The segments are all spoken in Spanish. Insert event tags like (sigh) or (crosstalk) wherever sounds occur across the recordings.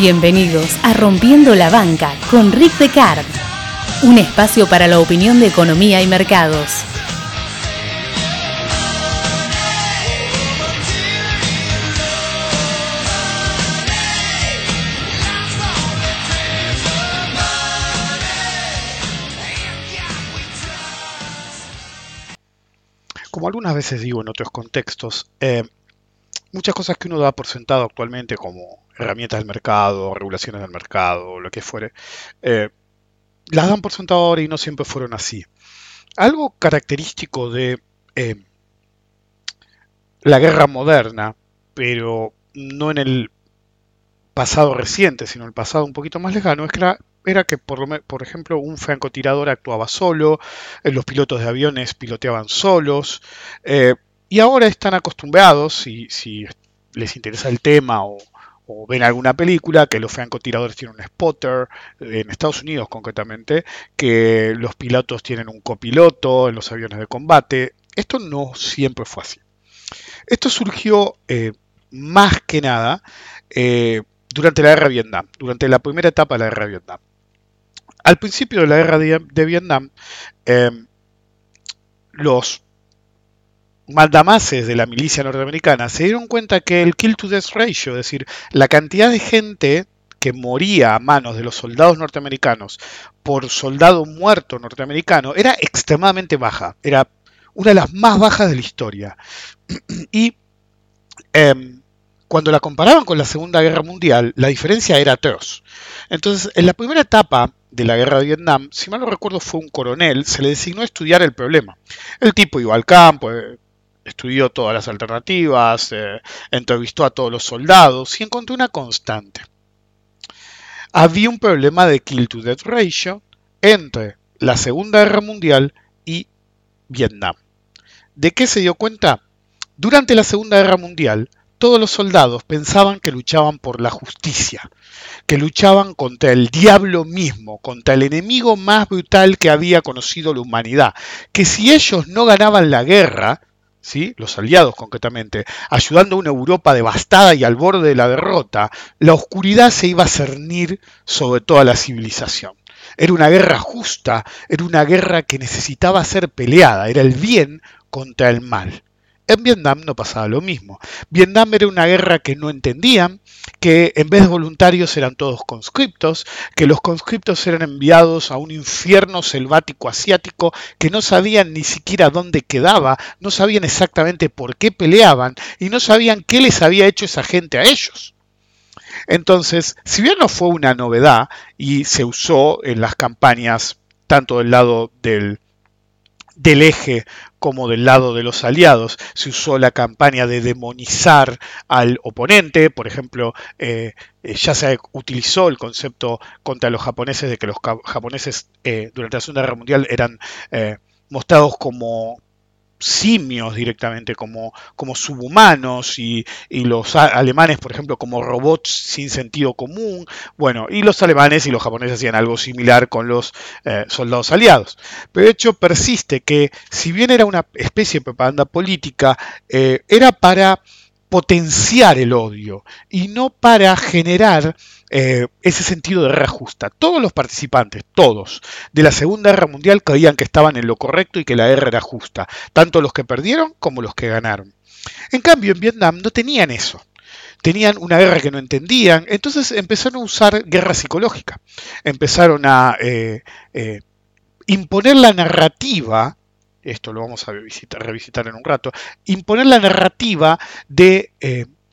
Bienvenidos a Rompiendo la Banca con Rick Decard, un espacio para la opinión de economía y mercados. Como algunas veces digo en otros contextos, eh, muchas cosas que uno da por sentado actualmente como herramientas del mercado, regulaciones del mercado, lo que fuere, eh, las dan por sentado ahora y no siempre fueron así. Algo característico de eh, la guerra moderna, pero no en el pasado reciente, sino en el pasado un poquito más lejano, es que era, que, por, ejemplo, un francotirador actuaba solo, eh, los pilotos de aviones piloteaban solos, y ahora están acostumbrados, si, si les interesa el tema o, ven alguna película, que los francotiradores tienen un spotter, en Estados Unidos concretamente, que los pilotos tienen un copiloto en los aviones de combate. Esto no siempre fue así. Esto surgió eh, más que nada eh, durante la guerra de Vietnam, durante la primera etapa de la guerra de Vietnam. Al principio de la guerra de, Vietnam, eh, los mandamases de la milicia norteamericana se dieron cuenta que el kill to death ratio, es decir, la cantidad de gente que moría a manos de los soldados norteamericanos por soldado muerto norteamericano era extremadamente baja, era una de las más bajas de la historia. (clears throat) y em, cuando la comparaban con la Segunda Guerra Mundial, la diferencia era atroz. Entonces, en la primera etapa de la guerra de Vietnam, si mal no recuerdo fue un coronel, se le designó a estudiar el problema. El tipo iba al campo, eh, estudió todas las alternativas, eh, entrevistó a todos los soldados y encontró una constante. Había un problema de kill to death ratio entre la Segunda Guerra Mundial y Vietnam. ¿De qué se dio cuenta? Durante la Segunda Guerra Mundial, todos los soldados pensaban que luchaban por la justicia, que luchaban contra el diablo mismo, contra el enemigo más brutal que había conocido la humanidad, que si ellos no ganaban la guerra, los aliados concretamente, ayudando a una Europa devastada y al borde de la derrota, la oscuridad se iba a cernir sobre toda la civilización. Era una guerra justa, era una guerra que necesitaba ser peleada, era el bien contra el mal. En Vietnam no pasaba lo mismo. Vietnam era una guerra que no entendían, que en vez de voluntarios eran todos conscriptos, que los conscriptos eran enviados a un infierno selvático asiático que no sabían ni siquiera dónde quedaba, no sabían exactamente por qué peleaban y no sabían qué les había hecho esa gente a ellos. Entonces, si bien no fue una novedad y se usó en las campañas tanto del lado del del eje como del lado de los aliados. Se usó la campaña de demonizar al oponente, por ejemplo, eh, eh, ya se utilizó el concepto contra los japoneses de que los japoneses eh, durante la Segunda Guerra Mundial eran mostrados como simios directamente, como, como subhumanos, y, los alemanes, por ejemplo, como robots sin sentido común. Bueno, y los alemanes y los japoneses hacían algo similar con los eh, soldados aliados. Pero de hecho persiste que, si bien era una especie de propaganda política, eh, era para potenciar el odio y no para generar eh, ese sentido de reajusta. Todos los participantes, todos, de la Segunda Guerra Mundial creían que estaban en lo correcto y que la guerra era justa, tanto los que perdieron como los que ganaron. En cambio, en Vietnam no tenían eso. Tenían una guerra que no entendían, entonces empezaron a usar guerra psicológica. Empezaron a eh, eh, imponer la narrativa esto lo vamos a revisitar en un rato, imponer la narrativa de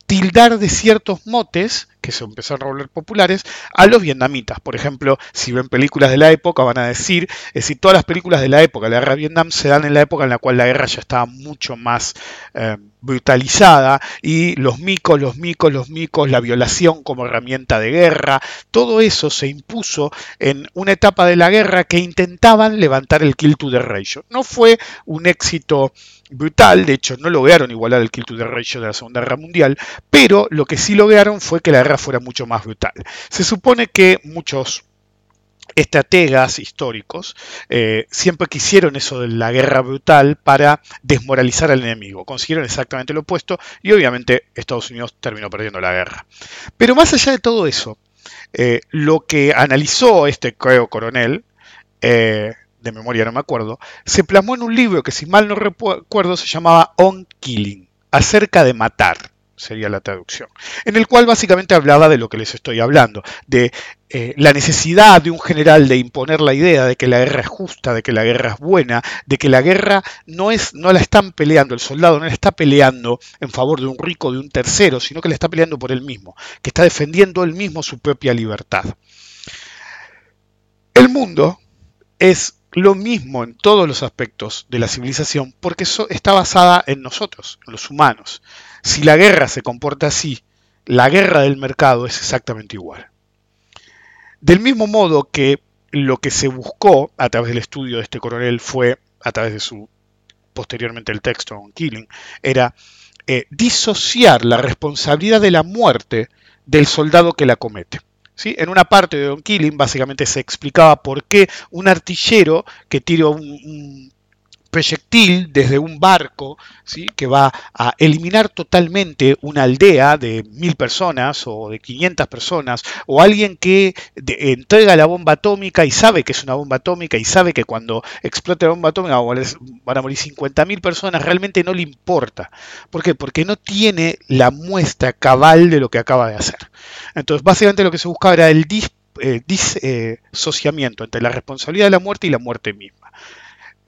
tildar de ciertos motes que se empezaron a volver populares a los vietnamitas. Por ejemplo, si ven películas de la época, van a decir, es decir, todas las películas de la época, la guerra de Vietnam, se dan en la época en la cual la guerra ya estaba mucho más eh, brutalizada y los micos, los micos, los micos, la violación como herramienta de guerra, todo eso se impuso en una etapa de la guerra que intentaban levantar el kill to the ratio. No fue un éxito brutal, de hecho no lograron igualar el kill to the ratio de la Segunda Guerra Mundial, pero lo que sí lograron fue que la guerra fuera mucho más brutal. Se supone que muchos estrategas históricos eh, siempre quisieron eso de la guerra brutal para desmoralizar al enemigo. Consiguieron exactamente lo opuesto y obviamente Estados Unidos terminó perdiendo la guerra. Pero más allá de todo eso, eh, lo que analizó este creo coronel, eh, de memoria no me acuerdo, se plasmó en un libro que si mal no recuerdo se llamaba On Killing, acerca de matar sería la traducción, en el cual básicamente hablaba de lo que les estoy hablando, de eh, la necesidad de un general de imponer la idea de que la guerra es justa, de que la guerra es buena, de que la guerra no es, no la están peleando, el soldado no la está peleando en favor de un rico, de un tercero, sino que la está peleando por él mismo, que está defendiendo él mismo su propia libertad. El mundo es lo mismo en todos los aspectos de la civilización porque está basada en nosotros, en los humanos. Si la guerra se comporta así, la guerra del mercado es exactamente igual. Del mismo modo que lo que se buscó a través del estudio de este coronel fue, a través de su posteriormente el texto on Killing, era eh, disociar la responsabilidad de la muerte del soldado que la comete. En una parte de Don Killing básicamente se explicaba por qué un artillero que tira un, proyectil desde un barco ¿sí? que va a eliminar totalmente una aldea de mil personas o de 500 personas o alguien que entrega la bomba atómica y sabe que es una bomba atómica y sabe que cuando explote la bomba atómica van a morir 50.000 personas, realmente no le importa. ¿Por qué? Porque no tiene la muestra cabal de lo que acaba de hacer. Entonces, básicamente lo que se buscaba era el disociamiento entre la responsabilidad de la muerte y la muerte misma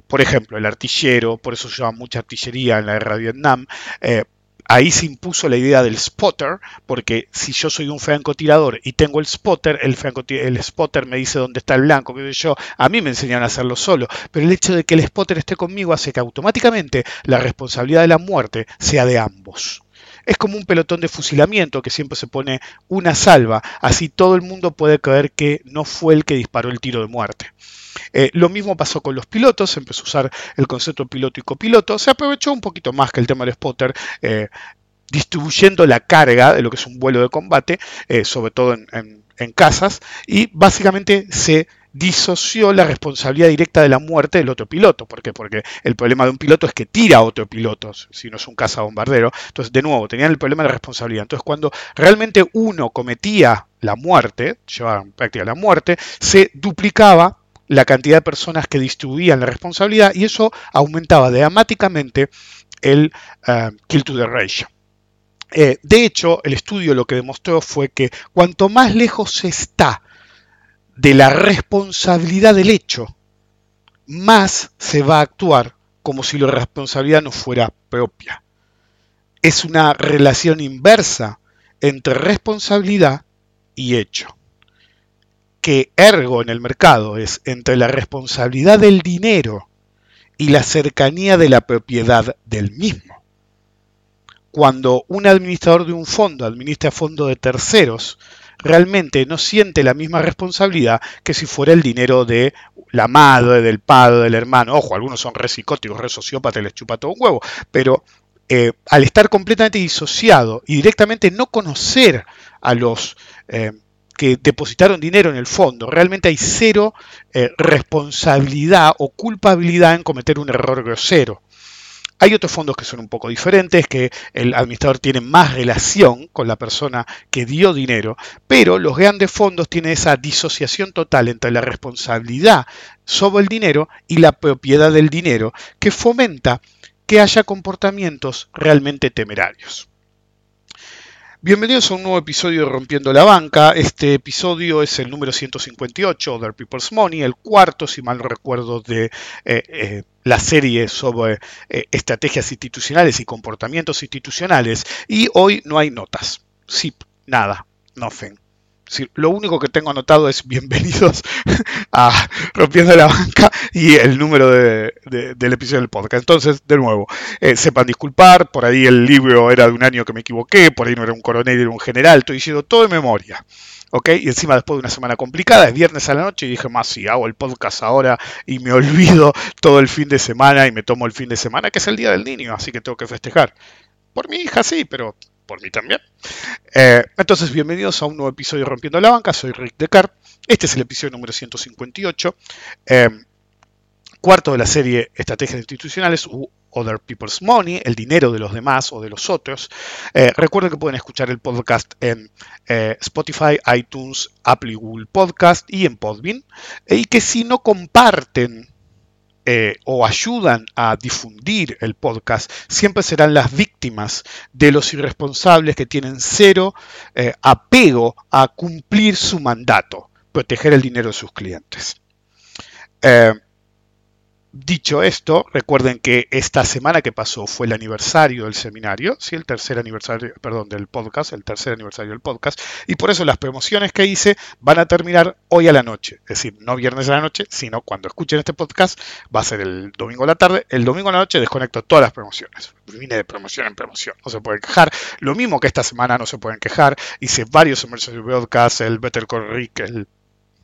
por ejemplo, el artillero, por eso llama mucha artillería en la guerra de Vietnam, eh, ahí se impuso la idea del spotter, porque si yo soy un francotirador y tengo el spotter, el, el spotter me dice dónde está el blanco, que yo, a mí me enseñan a hacerlo solo, pero el hecho de que el spotter esté conmigo hace que automáticamente la responsabilidad de la muerte sea de ambos. Es como un pelotón de fusilamiento que siempre se pone una salva, así todo el mundo puede creer que no fue el que disparó el tiro de muerte. Eh, lo mismo pasó con los pilotos, se empezó a usar el concepto piloto y copiloto, se aprovechó un poquito más que el tema del spotter. Eh, distribuyendo la carga de lo que es un vuelo de combate, eh, sobre todo en, casas, y básicamente se disoció la responsabilidad directa de la muerte del otro piloto. ¿Por qué? Porque el problema de un piloto es que tira a otro piloto, si no es un caza bombardero. Entonces, de nuevo, tenían el problema de responsabilidad. Entonces, cuando realmente uno cometía la muerte, llevaba en práctica la muerte, se duplicaba la cantidad de personas que distribuían la responsabilidad y eso aumentaba dramáticamente el eh, kill to the ratio. Eh, de hecho, el estudio lo que demostró fue que cuanto más lejos se está de la responsabilidad del hecho, más se va a actuar como si la responsabilidad no fuera propia. Es una relación inversa entre responsabilidad y hecho que ergo en el mercado es entre la responsabilidad del dinero y la cercanía de la propiedad del mismo. Cuando un administrador de un fondo administra fondos de terceros, realmente no siente la misma responsabilidad que si fuera el dinero de la madre, del padre, del hermano. Ojo, algunos son re psicóticos, re sociópatas, les chupa todo un huevo, pero eh, al estar completamente disociado y directamente no conocer a los eh, que depositaron dinero en el fondo. Realmente hay cero eh, responsabilidad o culpabilidad en cometer un error grosero. Hay otros fondos que son un poco diferentes, que el administrador tiene más relación con la persona que dio dinero, pero los grandes fondos tienen esa disociación total entre la responsabilidad sobre el dinero y la propiedad del dinero, que fomenta que haya comportamientos realmente temerarios. Bienvenidos a un nuevo episodio de Rompiendo la Banca. Este episodio es el número 158, Other People's Money, el cuarto, si mal no recuerdo, de eh, eh, la serie sobre eh, estrategias institucionales y comportamientos institucionales. Y hoy no hay notas. Sí, nada, nothing lo único que tengo anotado es bienvenidos (laughs) a Rompiendo la Banca y el número del episodio del podcast. Entonces, de nuevo, eh, sepan disculpar, por ahí el libro era de un año que me equivoqué, por ahí no era un coronel, era un general, estoy diciendo todo de memoria. ¿ok? Y encima después de una semana complicada, es viernes a la noche y dije, más si hago el podcast ahora y me olvido todo el fin de semana y me tomo el fin de semana, que es el Día del Niño, así que tengo que festejar. Por mi hija sí, pero por mí también. Eh, entonces, bienvenidos a un nuevo episodio de Rompiendo la Banca. Soy Rick Decar. Este es el episodio número 158. Eh, cuarto de la serie Estrategias Institucionales u Other People's Money, el dinero de los demás o de los otros. Eh, recuerden que pueden escuchar el podcast en Spotify, iTunes, Apple y Google Podcast y en Podbean. y que si no comparten o ayudan a difundir el podcast, siempre serán las víctimas de los irresponsables que tienen cero apego a cumplir su mandato, proteger el dinero de sus clientes. Dicho esto, recuerden que esta semana que pasó fue el aniversario del seminario, sí, el tercer aniversario, perdón, del podcast, el tercer aniversario del podcast, y por eso las promociones que hice van a terminar hoy a la noche, es decir, no viernes a la noche, sino cuando escuchen este podcast va a ser el domingo a la tarde, el domingo a la noche desconecto todas las promociones, vine de promoción en promoción, no se pueden quejar, lo mismo que esta semana no se pueden quejar, hice varios emergency podcasts, el Better Call Rick, el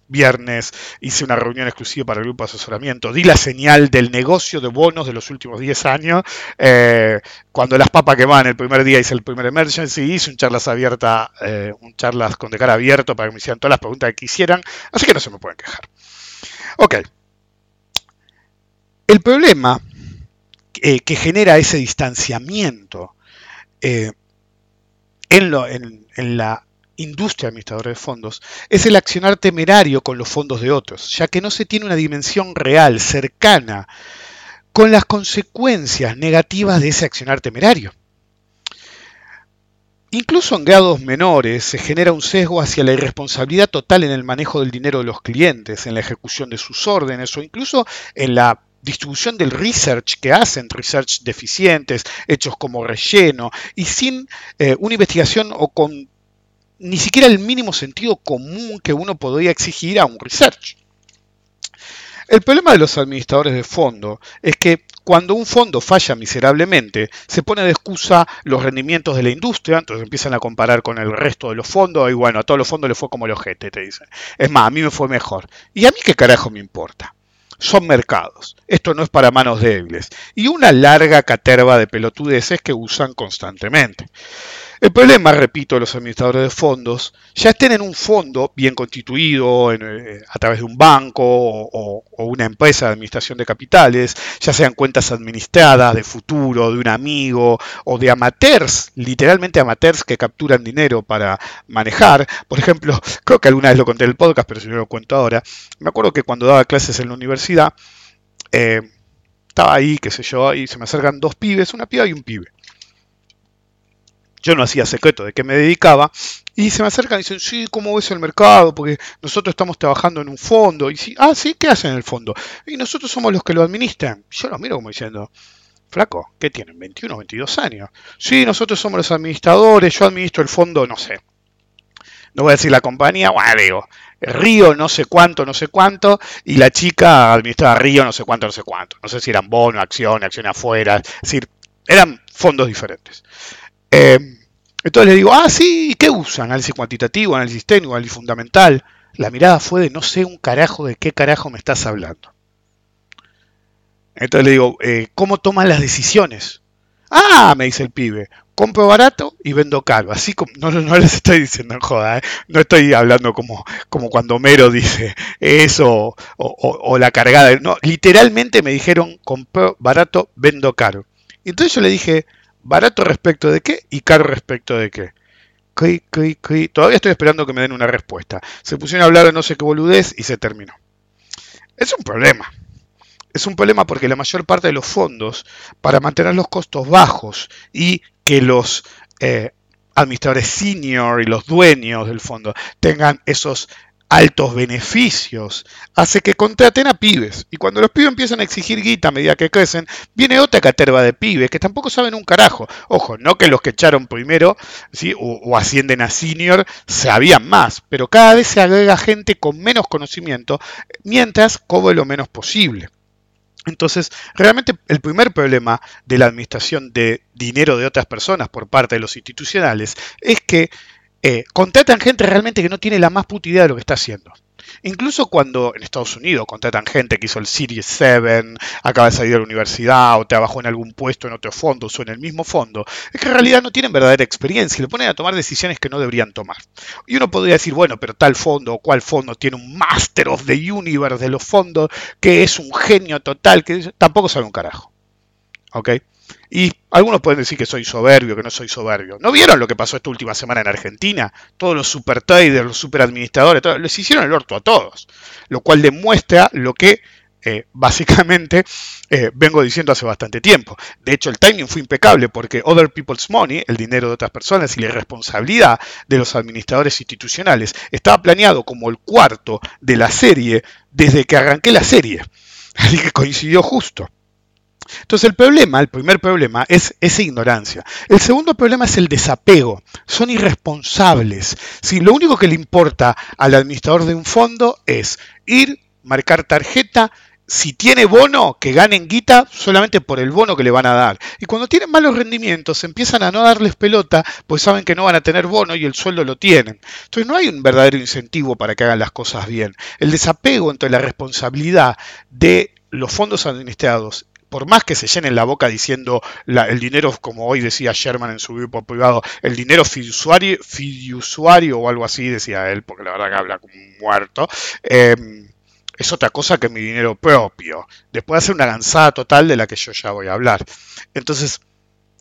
viernes hice una reunión exclusiva para el grupo de asesoramiento, di la señal del negocio de bonos de los últimos 10 años, eh, cuando las papas quemaban el primer día hice el primer emergency, hice un charlas abierta, eh, un charlas con de cara abierto para que me hicieran todas las preguntas que quisieran, así que no se me pueden quejar. Ok. El problema eh, que genera ese distanciamiento en, lo, en, en la industria administradora de fondos es el accionar temerario con los fondos de otros, ya que no se tiene una dimensión real, cercana, con las consecuencias negativas de ese accionar temerario. Incluso en grados menores se genera un sesgo hacia la irresponsabilidad total en el manejo del dinero de los clientes, en la ejecución de sus órdenes o incluso en la distribución del research que hacen, research deficientes, hechos como relleno, y sin eh, una investigación o con ni siquiera el mínimo sentido común que uno podría exigir a un research. El problema de los administradores de fondo es que cuando un fondo falla miserablemente, se pone de excusa los rendimientos de la industria, entonces empiezan a comparar con el resto de los fondos, y bueno, a todos los fondos les fue como el ojete, te dicen. Es más, a mí me fue mejor. ¿Y a mí qué carajo me importa? Son mercados. Esto no es para manos débiles. Y una larga caterva de pelotudeces que usan constantemente. El problema, repito, los administradores de fondos ya estén en un fondo bien constituido eh, a través de un banco o, una empresa de administración de capitales, ya sean cuentas administradas de futuro, de un amigo o de amateurs, literalmente amateurs que capturan dinero para manejar. Por ejemplo, (laughs) creo que alguna vez lo conté en el podcast, pero si no lo cuento ahora, me acuerdo que cuando daba clases en la universidad, eh, estaba ahí, qué sé yo, y se me acercan dos pibes, una piba y un pibe. Yo no hacía secreto de qué me dedicaba. Y se me acercan y dicen, sí, ¿cómo ves el mercado? Porque nosotros estamos trabajando en un fondo. Y sí, ah, sí, ¿qué hacen en el fondo? Y nosotros somos los que lo administran. Yo los miro como diciendo, flaco, ¿qué tienen? ¿21, 22 años? Sí, nosotros somos los administradores, yo administro el fondo, no sé. No voy a decir la compañía, bueno, digo, Río no sé cuánto, no sé cuánto, y la chica administraba Río no sé cuánto, no sé cuánto. No sé si eran bonos, acciones, acciones afuera, es decir, eran fondos diferentes. Eh, entonces le digo, ah, sí, ¿qué usan? Análisis cuantitativo, análisis técnico, análisis fundamental. La mirada fue de no sé un carajo de qué carajo me estás hablando. Entonces le digo, eh, ¿cómo toman las decisiones? Ah, me dice el pibe, compro barato y vendo caro. Así como, no, no les estoy diciendo en joda, ¿eh? no estoy hablando como, como cuando Mero dice eso o, la cargada. No, literalmente me dijeron, compro barato, vendo caro. Y entonces yo le dije, ¿Barato respecto de qué y caro respecto de qué? Todavía estoy esperando que me den una respuesta. Se pusieron a hablar de no sé qué boludez y se terminó. Es un problema. Es un problema porque la mayor parte de los fondos, para mantener los costos bajos y que los eh, administradores senior y los dueños del fondo tengan esos altos beneficios, hace que contraten a pibes. Y cuando los pibes empiezan a exigir guita a medida que crecen, viene otra caterva de pibes que tampoco saben un carajo. Ojo, no que los que echaron primero ¿sí? o, ascienden a senior sabían más, pero cada vez se agrega gente con menos conocimiento mientras cobre lo menos posible. Entonces, realmente el primer problema de la administración de dinero de otras personas por parte de los institucionales es que eh, contratan gente realmente que no tiene la más puta idea de lo que está haciendo. Incluso cuando en Estados Unidos contratan gente que hizo el Series 7, acaba de salir de la universidad o trabajó en algún puesto en otro fondo o en el mismo fondo, es que en realidad no tienen verdadera experiencia y le ponen a tomar decisiones que no deberían tomar. Y uno podría decir, bueno, pero tal fondo o cual fondo tiene un Master of the Universe de los fondos que es un genio total, que tampoco sabe un carajo. ¿ok? Y algunos pueden decir que soy soberbio, que no soy soberbio. ¿No vieron lo que pasó esta última semana en Argentina? Todos los super traders, los super administradores, les hicieron el orto a todos. Lo cual demuestra lo que eh, básicamente eh, vengo diciendo hace bastante tiempo. De hecho, el timing fue impecable porque Other People's Money, el dinero de otras personas y la responsabilidad de los administradores institucionales, estaba planeado como el cuarto de la serie desde que arranqué la serie. (laughs) Así que coincidió justo. Entonces el problema, el primer problema es esa ignorancia. El segundo problema es el desapego. Son irresponsables. Si lo único que le importa al administrador de un fondo es ir, marcar tarjeta, si tiene bono, que ganen guita solamente por el bono que le van a dar. Y cuando tienen malos rendimientos, empiezan a no darles pelota, pues saben que no van a tener bono y el sueldo lo tienen. Entonces no hay un verdadero incentivo para que hagan las cosas bien. El desapego entre la responsabilidad de los fondos administrados por más que se llenen la boca diciendo el dinero, como hoy decía Sherman en su grupo privado, el dinero fiduciario, fiduciario o algo así, decía él, porque la verdad que habla como un muerto, em, es otra cosa que mi dinero propio. Después hace una gansada total de la que yo ya voy a hablar. Entonces,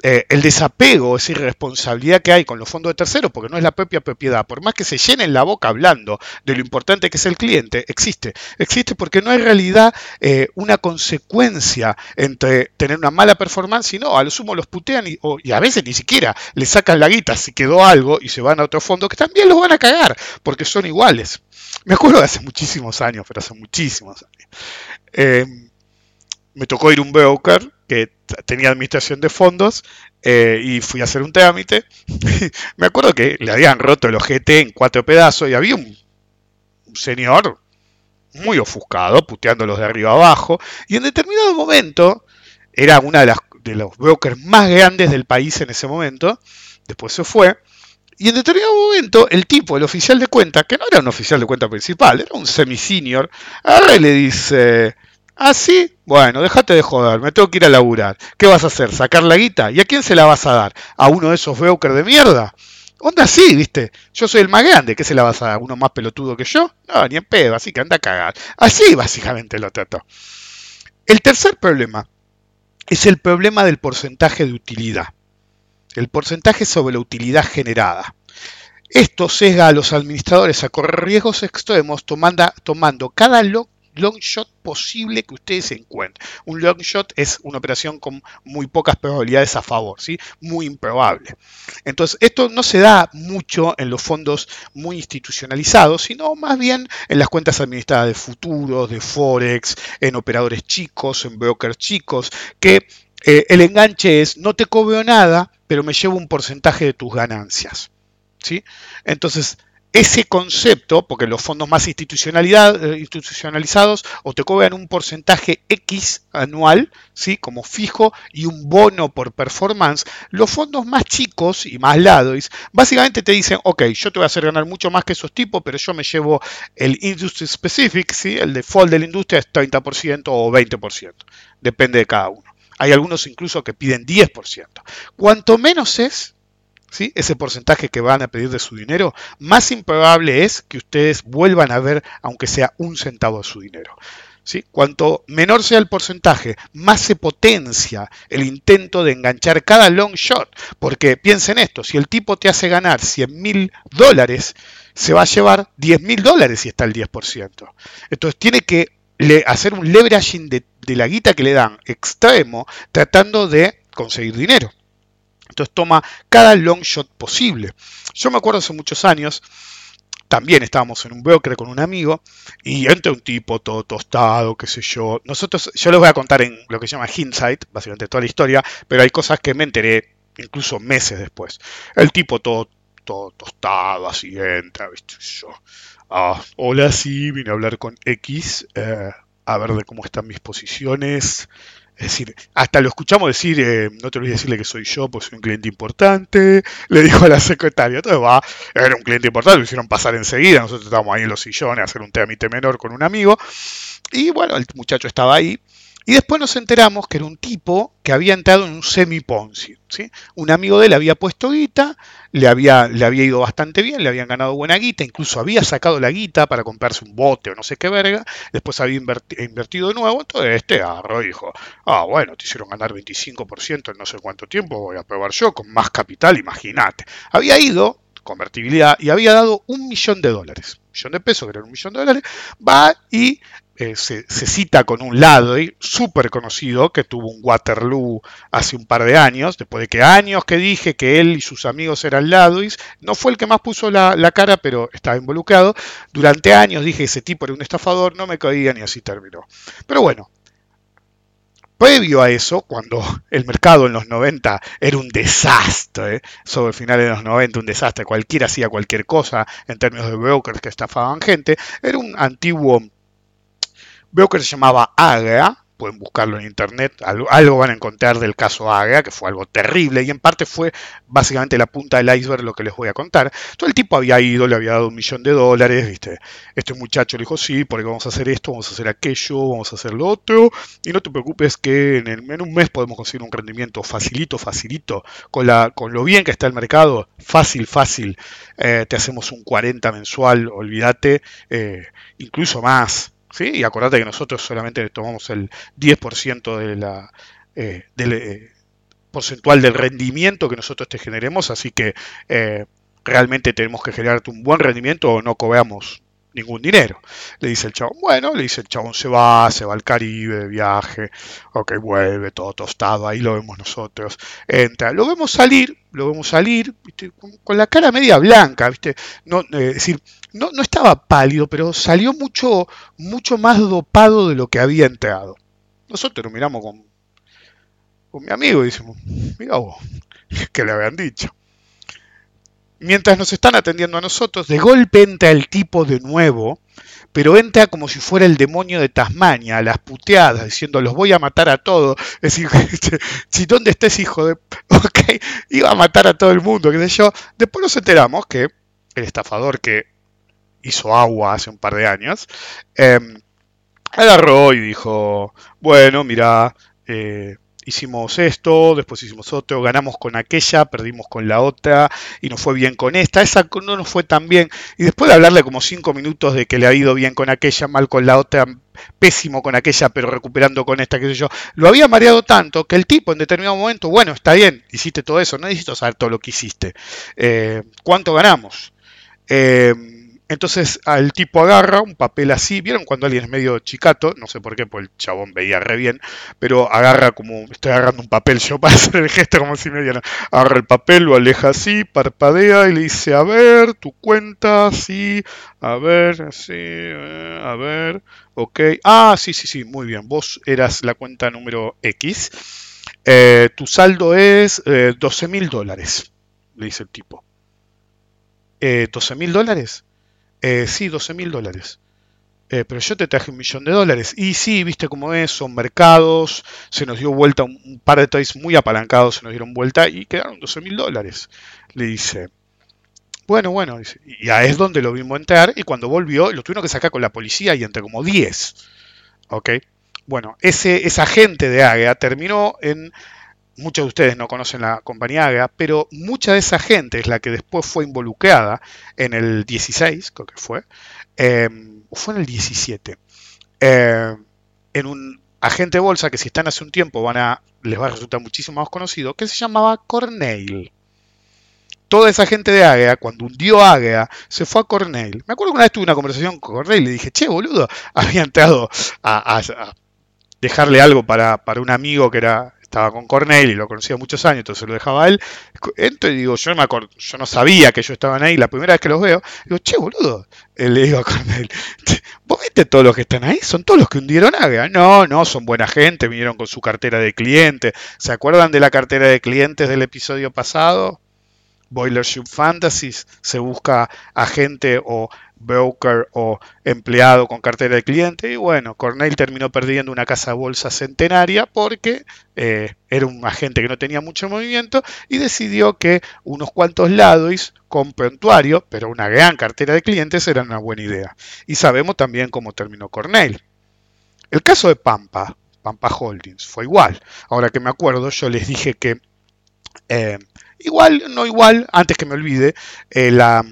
eh, el desapego, esa irresponsabilidad que hay con los fondos de terceros, porque no es la propia propiedad, por más que se llenen la boca hablando de lo importante que es el cliente, existe. Existe porque no hay realidad eh, una consecuencia entre tener una mala performance y no, a lo sumo los putean y, y, a veces ni siquiera le sacan la guita si quedó algo y se van a otro fondo que también los van a cagar, porque son iguales. Me acuerdo de hace muchísimos años, pero hace muchísimos años. Eh, me tocó ir a un broker que tenía administración de fondos eh, y fui a hacer un trámite. (laughs) me acuerdo que le habían roto el ojete en cuatro pedazos y había un, señor muy ofuscado, puteándolos de arriba abajo, y en determinado momento, era una de, las, de los brokers más grandes del país en ese momento, después se fue, y en determinado momento, el tipo, el oficial de cuenta, que no era un oficial de cuenta principal, era un semi-senior, ahora le dice, ¿Ah, sí? Bueno, déjate de joder, me tengo que ir a laburar. ¿Qué vas a hacer? ¿Sacar la guita? ¿Y a quién se la vas a dar? ¿A uno de esos brokers de mierda? Onda así, ¿viste? Yo soy el más grande, ¿qué se la vas a dar? ¿Uno más pelotudo que yo? No, ni en pedo, así que anda a cagar. Así básicamente lo trato. El tercer problema es el problema del porcentaje de utilidad. El porcentaje sobre la utilidad generada. Esto sesga a los administradores a correr riesgos extremos tomando, tomando cada, lo, long shot posible que ustedes encuentren. Un long shot es una operación con muy pocas probabilidades a favor, ¿sí? muy improbable. Entonces, esto no se da mucho en los fondos muy institucionalizados, sino más bien en las cuentas administradas de futuros, de forex, en operadores chicos, en brokers chicos, que eh, el enganche es no te cobro nada, pero me llevo un porcentaje de tus ganancias. ¿sí? Entonces, ese concepto, porque los fondos más eh, institucionalizados o te cobran un porcentaje X anual, ¿sí? como fijo, y un bono por performance, los fondos más chicos y más lados, básicamente te dicen, ok, yo te voy a hacer ganar mucho más que esos tipos, pero yo me llevo el industry specific, ¿sí? el default de la industria es 30% o 20%, depende de cada uno. Hay algunos incluso que piden 10%. Cuanto menos es, ese porcentaje que van a pedir de su dinero, más improbable es que ustedes vuelvan a ver, aunque sea un centavo de su dinero. ¿Sí? Cuanto menor sea el porcentaje, más se potencia el intento de enganchar cada long shot. Porque piensen esto, si el tipo te hace ganar 100 mil dólares, se va a llevar 10 mil dólares si está el 10%. Entonces tiene que hacer un leveraging de la guita que le dan extremo tratando de conseguir dinero. Entonces toma cada long shot posible. Yo me acuerdo hace muchos años, también estábamos en un broker con un amigo y entra un tipo todo tostado, qué sé yo. Nosotros, yo les voy a contar en lo que se llama hindsight, básicamente toda la historia, pero hay cosas que me enteré incluso meses después. El tipo todo, todo tostado, así entra, ¿viste? Yo, ah, hola, sí, vine a hablar con X, eh, a ver de cómo están mis posiciones. Es decir, hasta lo escuchamos decir, eh, no te olvides decirle que soy yo, pues soy un cliente importante, le dijo a la secretaria, entonces va, era un cliente importante, lo hicieron pasar enseguida, nosotros estábamos ahí en los sillones a hacer un trámite menor con un amigo, y bueno, el muchacho estaba ahí, Y después nos enteramos que era un tipo que había entrado en un semi-Ponzi. ¿sí? Un amigo de él había puesto guita, le había, le había ido bastante bien, le habían ganado buena guita, incluso había sacado la guita para comprarse un bote o no sé qué verga, después había invertido de nuevo, entonces este agarró y dijo, ah, bueno, te hicieron ganar 25% en no sé cuánto tiempo, voy a probar yo con más capital, imagínate. Había ido, convertibilidad, y había dado un millón de dólares, millón de pesos, que eran un millón de dólares, va y eh, se, cita con un Ladry súper conocido que tuvo un Waterloo hace un par de años, después de que años que dije que él y sus amigos eran Ladrys, no fue el que más puso la, cara, pero estaba involucrado. Durante años dije ese tipo era un estafador, no me caía ni así terminó. Pero bueno, previo a eso, cuando el mercado en los 90 era un desastre, sobre el final de los 90 un desastre, cualquiera hacía cualquier cosa en términos de brokers que estafaban gente, era un antiguo Veo que se llamaba Agra, pueden buscarlo en internet, algo, van a encontrar del caso Agra, que fue algo terrible, y en parte fue básicamente la punta del iceberg lo que les voy a contar. Todo el tipo había ido, le había dado un millón de dólares, ¿viste? Este muchacho le dijo, sí, porque vamos a hacer esto, vamos a hacer aquello, vamos a hacer lo otro, y no te preocupes que en, el, en un mes podemos conseguir un rendimiento facilito, facilito, con, la, con lo bien que está el mercado, fácil, fácil, eh, te hacemos un 40 mensual, olvídate, eh, incluso más. ¿Sí? Y acordate que nosotros solamente tomamos el 10% de la, eh, del eh, porcentual del rendimiento que nosotros te generemos, así que eh, realmente tenemos que generarte un buen rendimiento o no cobramos ningún dinero. Le dice el chabón, bueno, le dice el chabón, se va, se va al Caribe de viaje, ok, vuelve todo tostado, ahí lo vemos nosotros, entra, lo vemos salir, lo vemos salir, Con, la cara media blanca, ¿viste? No, es decir, no, no estaba pálido, pero salió mucho, mucho más dopado de lo que había entrado. Nosotros lo miramos con, con mi amigo y decimos, mira vos, (laughs) que le habían dicho. Mientras nos están atendiendo a nosotros, de golpe entra el tipo de nuevo, pero entra como si fuera el demonio de Tasmania, a las puteadas, diciendo los voy a matar a todos. Es decir, (laughs) si dónde estés hijo de... (laughs) Ok, iba a matar a todo el mundo, qué sé yo. Después nos enteramos que el estafador que hizo agua hace un par de años, em, agarró y dijo, bueno, mira, eh, hicimos esto, después hicimos otro, ganamos con aquella, perdimos con la otra y nos fue bien con esta, esa no nos fue tan bien. Y después de hablarle como cinco minutos de que le ha ido bien con aquella, mal con la otra, pésimo con aquella, pero recuperando con esta, qué sé yo, lo había mareado tanto que el tipo en determinado momento, bueno, está bien, hiciste todo eso, no necesito saber todo lo que hiciste. Eh, ¿Cuánto ganamos? Eh, entonces al tipo agarra un papel así, ¿vieron cuando alguien es medio chicato? No sé por qué, pues el chabón veía re bien, pero agarra como, estoy agarrando un papel yo (laughs) para hacer el gesto como si me dieran, agarra el papel, lo aleja así, parpadea y le dice, a ver, tu cuenta, sí, a ver, sí, eh, a ver, ok, ah, sí, sí, sí, muy bien, vos eras la cuenta número X, eh, tu saldo es 12 eh, mil dólares, le dice el tipo. Eh, ¿12 mil dólares? Eh, sí, 12 mil dólares. Eh, pero yo te traje un millón de dólares. Y sí, viste cómo es, son mercados, se nos dio vuelta un, par de trades muy apalancados, se nos dieron vuelta y quedaron 12 mil dólares. Le dice, bueno, bueno, y ya es donde lo vimos entrar y cuando volvió lo tuvieron que sacar con la policía y entre como 10. ¿Ok? Bueno, ese, esa gente de Águeda terminó en muchos de ustedes no conocen la compañía AGA, pero mucha de esa gente es la que después fue involucrada en el 16, creo que fue, o fue en el 17, eh, en un agente de bolsa que si están hace un tiempo van a, les va a resultar muchísimo más conocido, que se llamaba Cornell. Toda esa gente de Águeda, cuando hundió Águeda, se fue a Cornell. Me acuerdo que una vez tuve una conversación con Cornell y le dije, che, boludo, (laughs) había entrado a, dejarle algo para, para, un amigo que era estaba con Cornell y lo conocía muchos años, entonces lo dejaba a él. Entro y digo, yo no, me acuerdo, yo no sabía que ellos estaban ahí, la primera vez que los veo, digo, che, boludo, eh, le digo a Cornell, ¿vos viste todos los que están ahí? ¿Son todos los que hundieron Águeda? No, no, son buena gente, vinieron con su cartera de clientes. ¿Se acuerdan de la cartera de clientes del episodio pasado? Boilership Fantasies, se busca agente o broker o empleado con cartera de cliente. Y bueno, Cornell terminó perdiendo una casa bolsa centenaria porque eh, era un agente que no tenía mucho movimiento y decidió que unos cuantos lados con prontuario, pero una gran cartera de clientes, era una buena idea. Y sabemos también cómo terminó Cornell. El caso de Pampa. Pampa Holdings. Fue igual. Ahora que me acuerdo, yo les dije que eh, igual, no igual, antes que me olvide, eh, la,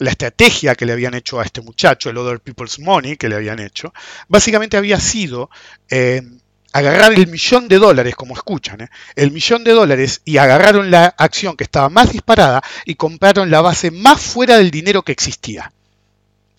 estrategia que le habían hecho a este muchacho, el Other People's Money que le habían hecho, básicamente había sido eh, agarrar el millón de dólares, como escuchan, el millón de dólares y agarraron la acción que estaba más disparada y compraron la base más fuera del dinero que existía.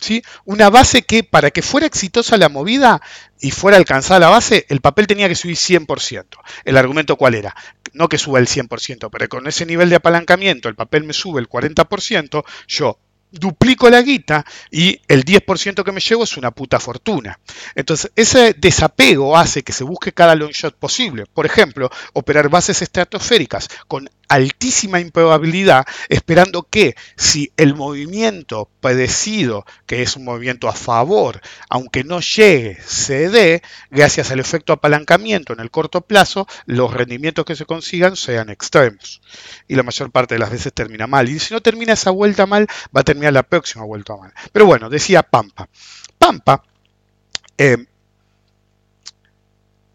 ¿Sí? Una base que para que fuera exitosa la movida y fuera alcanzada la base, el papel tenía que subir 100%. ¿El argumento cuál era? no que suba el 100%, pero con ese nivel de apalancamiento el papel me sube el 40%, yo duplico la guita y el 10% que me llevo es una puta fortuna. Entonces, ese desapego hace que se busque cada long shot posible. Por ejemplo, operar bases estratosféricas con altísima improbabilidad, esperando que si el movimiento padecido, que es un movimiento a favor, aunque no llegue, se dé, gracias al efecto apalancamiento en el corto plazo, los rendimientos que se consigan sean extremos. Y la mayor parte de las veces termina mal. Y si no termina esa vuelta mal, va a terminar la próxima vuelta mal. Pero bueno, decía Pampa. Pampa eh,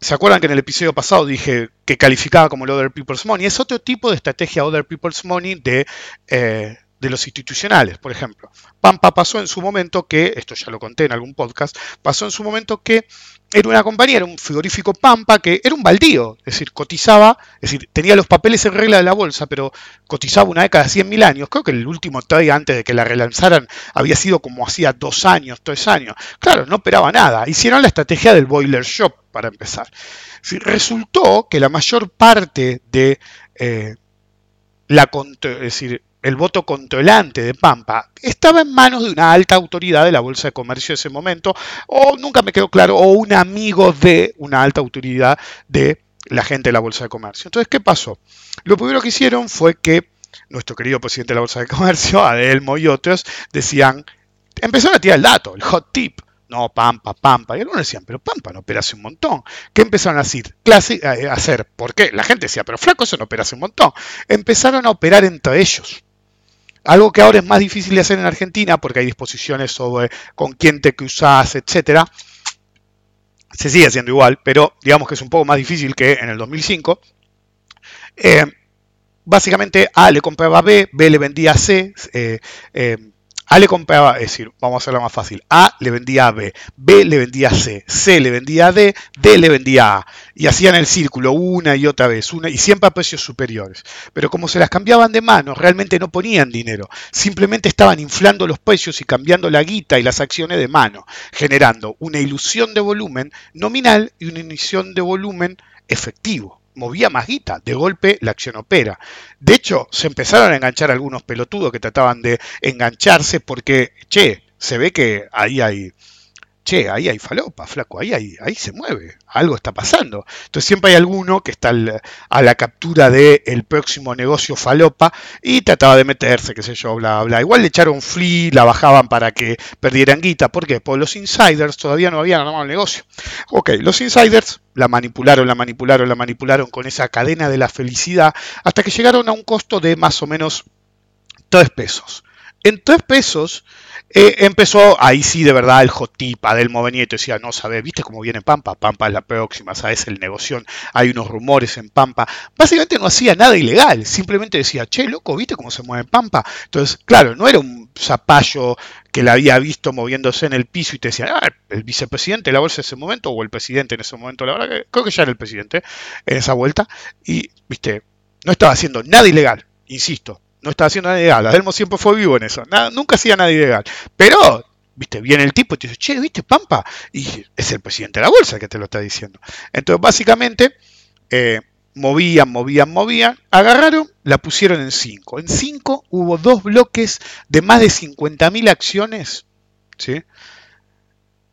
¿Se acuerdan que en el episodio pasado dije que calificaba como el Other People's Money? Es otro tipo de estrategia Other People's Money de, eh, de los institucionales, por ejemplo. Pampa pasó en su momento que, esto ya lo conté en algún podcast, pasó en su momento que era una compañía, era un frigorífico Pampa que era un baldío, es decir, cotizaba, es decir, tenía los papeles en regla de la bolsa, pero cotizaba una vez cada 100.000 años. Creo que el último trade antes de que la relanzaran había sido como hacía dos años, tres años. Claro, no operaba nada. Hicieron la estrategia del boiler shop para empezar. resultó que la mayor parte de eh, voto controlante de Pampa estaba en manos de una alta autoridad de la Bolsa de Comercio de ese momento, o nunca me quedó claro, o un amigo de una alta autoridad de la gente de la Bolsa de Comercio. Entonces, ¿qué pasó? Lo primero que hicieron fue que nuestro querido presidente de la Bolsa de Comercio, Adelmo y otros, decían, empezaron a tirar el dato, el hot tip. No, Pampa, Pampa. Y algunos decían, pero Pampa no opera hace un montón. ¿Qué empezaron a decir? Clase, a hacer. ¿Por qué? La gente decía, pero flaco, eso no opera hace un montón. Empezaron a operar entre ellos. Algo que ahora es más difícil de hacer en Argentina porque hay disposiciones sobre con quién te cruzas, etcétera. Se sigue haciendo igual, pero digamos que es un poco más difícil que en el 2005. Eh, básicamente A le compraba a B, B le vendía a C, eh, eh, a le compraba, es decir, vamos a hacerlo más fácil. A le vendía a B, B le vendía a C, C le vendía a D, D le vendía a A. Y hacían el círculo una y otra vez, una, y siempre a precios superiores. Pero como se las cambiaban de mano, realmente no ponían dinero. Simplemente estaban inflando los precios y cambiando la guita y las acciones de mano, generando una ilusión de volumen nominal y una ilusión de volumen efectivo movía más guita. De golpe la acción opera. De hecho, se empezaron a enganchar algunos pelotudos que trataban de engancharse porque, che, se ve que ahí hay che, ahí hay falopa, flaco, ahí, ahí, ahí se mueve, algo está pasando. Entonces siempre hay alguno que está a la captura del próximo negocio falopa y trataba de meterse, qué sé yo, bla, bla. Igual le echaron free, la bajaban para que perdieran guita. ¿Por qué? Porque los insiders todavía no habían armado el negocio. Ok, los insiders la manipularon, la manipularon, la manipularon con esa cadena de la felicidad hasta que llegaron a un costo de más o menos 3 pesos. En 3 pesos eh, empezó, ahí sí de verdad el jotipa del Movenieto decía, no sabes, ¿viste cómo viene Pampa? Pampa es la próxima, sabes el negocio, hay unos rumores en Pampa. Básicamente no hacía nada ilegal, simplemente decía, che, loco, ¿viste cómo se mueve Pampa? Entonces, claro, no era un zapallo que la había visto moviéndose en el piso y te decía, ah, el vicepresidente de la bolsa en ese momento, o el presidente en ese momento, la verdad creo que ya era el presidente en esa vuelta, y, viste, no estaba haciendo nada ilegal, insisto, no estaba haciendo nada ilegal. Adelmo siempre fue vivo en eso. nunca hacía nada ilegal. Pero, viste, viene el tipo y te dice, che, viste, Pampa. Y es el presidente de la bolsa que te lo está diciendo. Entonces, básicamente, eh, movían, movían, movían. Agarraron, la pusieron en 5. En 5 hubo dos bloques de más de 50.000 acciones. ¿sí?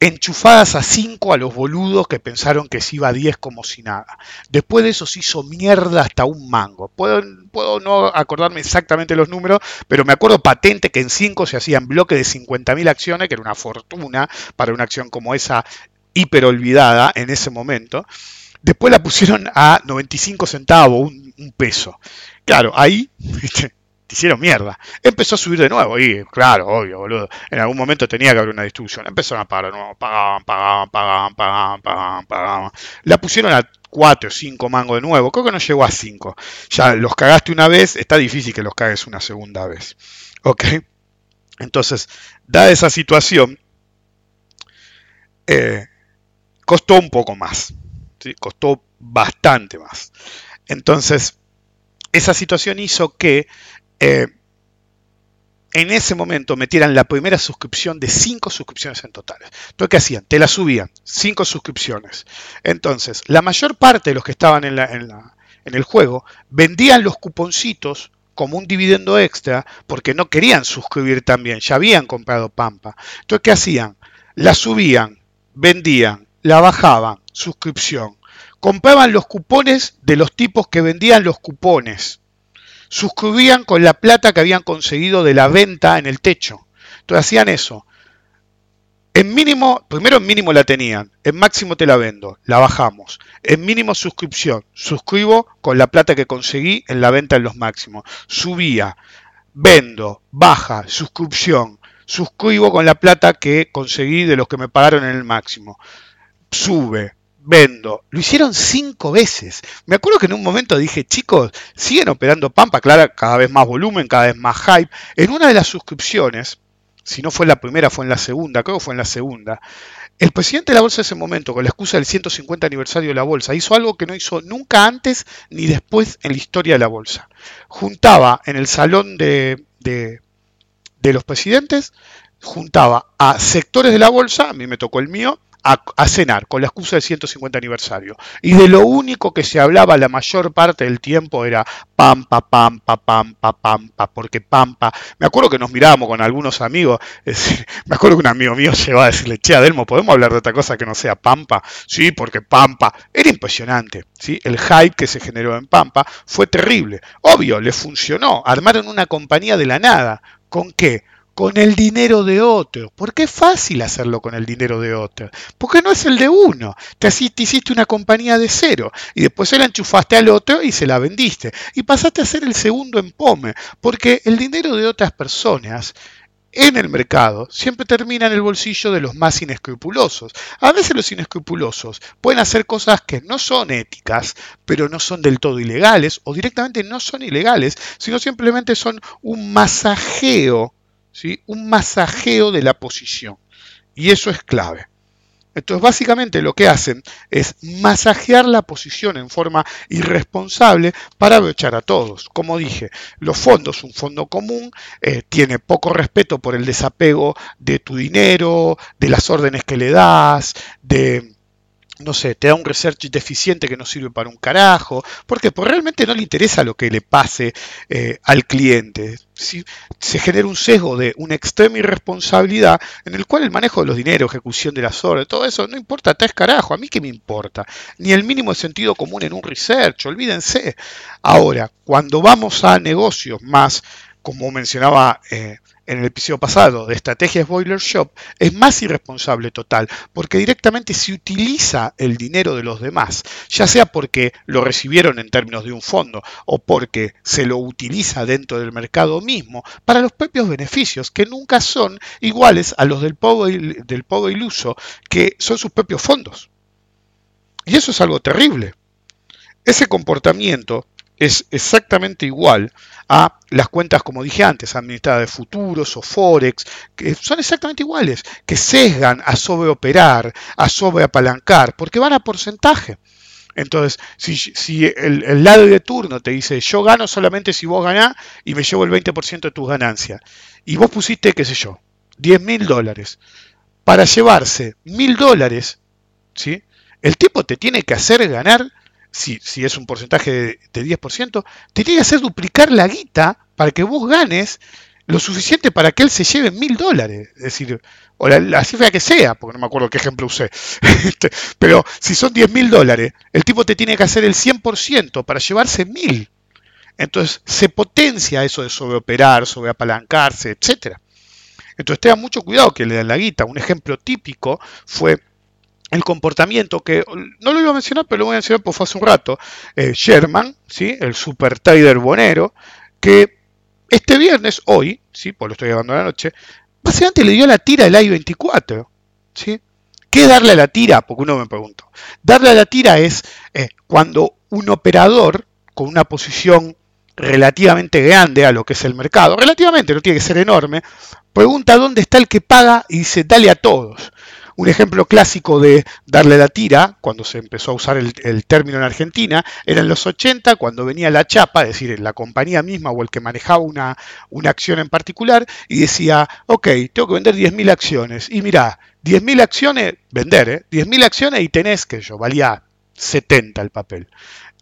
enchufadas a 5 a los boludos que pensaron que se iba a 10 como si nada. Después de eso se hizo mierda hasta un mango. Puedo, puedo no acordarme exactamente los números, pero me acuerdo patente que en 5 se hacían bloques de 50.000 acciones, que era una fortuna para una acción como esa hiper olvidada en ese momento. Después la pusieron a 95 centavos, un, peso. Claro, ahí (laughs) te hicieron mierda. Empezó a subir de nuevo y, claro, obvio, boludo. En algún momento tenía que haber una distribución. Empezaron a pagar de nuevo. Pagaban, pagaban, pagaban, pagaban, pagaban, pagaban. La pusieron a 4 o 5 mangos de nuevo. Creo que no llegó a 5. Ya los cagaste una vez, está difícil que los cagues una segunda vez. ¿Ok? Entonces, dada esa situación, eh, costó un poco más. Costó bastante más. Entonces, esa situación hizo que eh, en ese momento metieran la primera suscripción de 5 suscripciones en total. Entonces, ¿qué hacían? Te la subían, 5 suscripciones. Entonces, la mayor parte de los que estaban en, en el juego vendían los cuponcitos como un dividendo extra porque no querían suscribir también, ya habían comprado Pampa. Entonces, ¿qué hacían? La subían, vendían, la bajaban, suscripción. Compraban los cupones de los tipos que vendían los cupones. Suscribían con la plata que habían conseguido de la venta en el techo. Entonces hacían eso. En mínimo, primero en mínimo la tenían, en máximo te la vendo, la bajamos. En mínimo suscripción, suscribo con la plata que conseguí en la venta en los máximos. Subía, vendo, baja, suscripción, suscribo con la plata que conseguí de los que me pagaron en el máximo. Sube, vendo. Lo hicieron cinco veces. Me acuerdo que en un momento dije, chicos, siguen operando Pampa, claro, cada vez más volumen, cada vez más hype. En una de las suscripciones, si no fue en la primera, fue en la segunda, creo que fue en la segunda, el presidente de la bolsa en ese momento, con la excusa del 150 aniversario de la bolsa, hizo algo que no hizo nunca antes ni después en la historia de la bolsa. Juntaba en el salón de, de, de los presidentes, juntaba a sectores de la bolsa, a mí me tocó el mío, a, cenar con la excusa del 150 aniversario. Y de lo único que se hablaba la mayor parte del tiempo era pampa, pampa, pampa, pampa, porque pampa. Me acuerdo que nos mirábamos con algunos amigos, (laughs) me acuerdo que un amigo mío (laughs) llegó a decirle, che, Adelmo, ¿podemos hablar de otra cosa que no sea pampa? Sí, porque pampa. Era impresionante, ¿sí? El hype que se generó en pampa fue terrible. Obvio, le funcionó. Armaron una compañía de la nada. ¿Con qué? Con el dinero de otro. Porque es fácil hacerlo con el dinero de otro. Porque no es el de uno. Te, hiciste una compañía de cero y después se la enchufaste al otro y se la vendiste. Y pasaste a ser el segundo en Pome. Porque el dinero de otras personas en el mercado siempre termina en el bolsillo de los más inescrupulosos. A veces los inescrupulosos pueden hacer cosas que no son éticas, pero no son del todo ilegales, o directamente no son ilegales, sino simplemente son un masajeo un masajeo de la posición. Y eso es clave. Entonces, básicamente lo que hacen es masajear la posición en forma irresponsable para aprovechar a todos. Como dije, los fondos, un fondo común, eh, tiene poco respeto por el desapego de tu dinero, de las órdenes que le das, de no sé, te da un research deficiente que no sirve para un carajo. ¿Por? Porque realmente no le interesa lo que le pase eh, al cliente. Si, se genera un sesgo de una extrema irresponsabilidad en el cual el manejo de los dineros, ejecución de las obras, todo eso no importa tres carajo. A mí qué me importa. Ni el mínimo sentido común en un research, olvídense. Ahora, cuando vamos a negocios más, como mencionaba eh, en el episodio pasado de estrategias Boiler Shop, es más irresponsable total, porque directamente se utiliza el dinero de los demás, ya sea porque lo recibieron en términos de un fondo o porque se lo utiliza dentro del mercado mismo para los propios beneficios, que nunca son iguales a los del pobre, del iluso, que son sus propios fondos. Y eso es algo terrible. Ese comportamiento es exactamente igual a las cuentas, como dije antes, administradas de futuros o forex, que son exactamente iguales, que sesgan a sobreoperar, a sobreapalancar, porque van a porcentaje. Entonces, si, el, lado de turno te dice, yo gano solamente si vos ganás y me llevo el 20% de tus ganancias, y vos pusiste, qué sé yo, 10 mil dólares, para llevarse mil dólares, ¿sí? el tipo te tiene que hacer ganar si, es un porcentaje de, 10%, te tiene que hacer duplicar la guita para que vos ganes lo suficiente para que él se lleve mil dólares. Es decir, o la, cifra que sea, porque no me acuerdo qué ejemplo usé. (laughs) Este, pero si son 10 mil dólares, el tipo te tiene que hacer el 100% para llevarse mil. Entonces se potencia eso de sobreoperar, sobreapalancarse, etc. Entonces tengan mucho cuidado que le dan la guita. Un ejemplo típico fue el comportamiento que no lo iba a mencionar, pero lo voy a mencionar porque fue hace un rato. Eh, Sherman, ¿sí? el super trader bonero, que este viernes, hoy, ¿sí? pues lo estoy llevando a la noche, básicamente le dio la tira el I-24. ¿sí? ¿Qué darle a la tira? Porque uno me preguntó. Darle a la tira es eh, cuando un operador con una posición relativamente grande a lo que es el mercado, relativamente, no tiene que ser enorme, pregunta dónde está el que paga y dice dale a todos. Un ejemplo clásico de darle la tira, cuando se empezó a usar el, término en Argentina, era en los 80, cuando venía la chapa, es decir, la compañía misma o el que manejaba una, una acción en particular, y decía, ok, tengo que vender 10.000 acciones. Y mirá, 10.000 acciones, vender, ¿eh? 10.000 acciones y tenés, que yo, valía 70 el papel.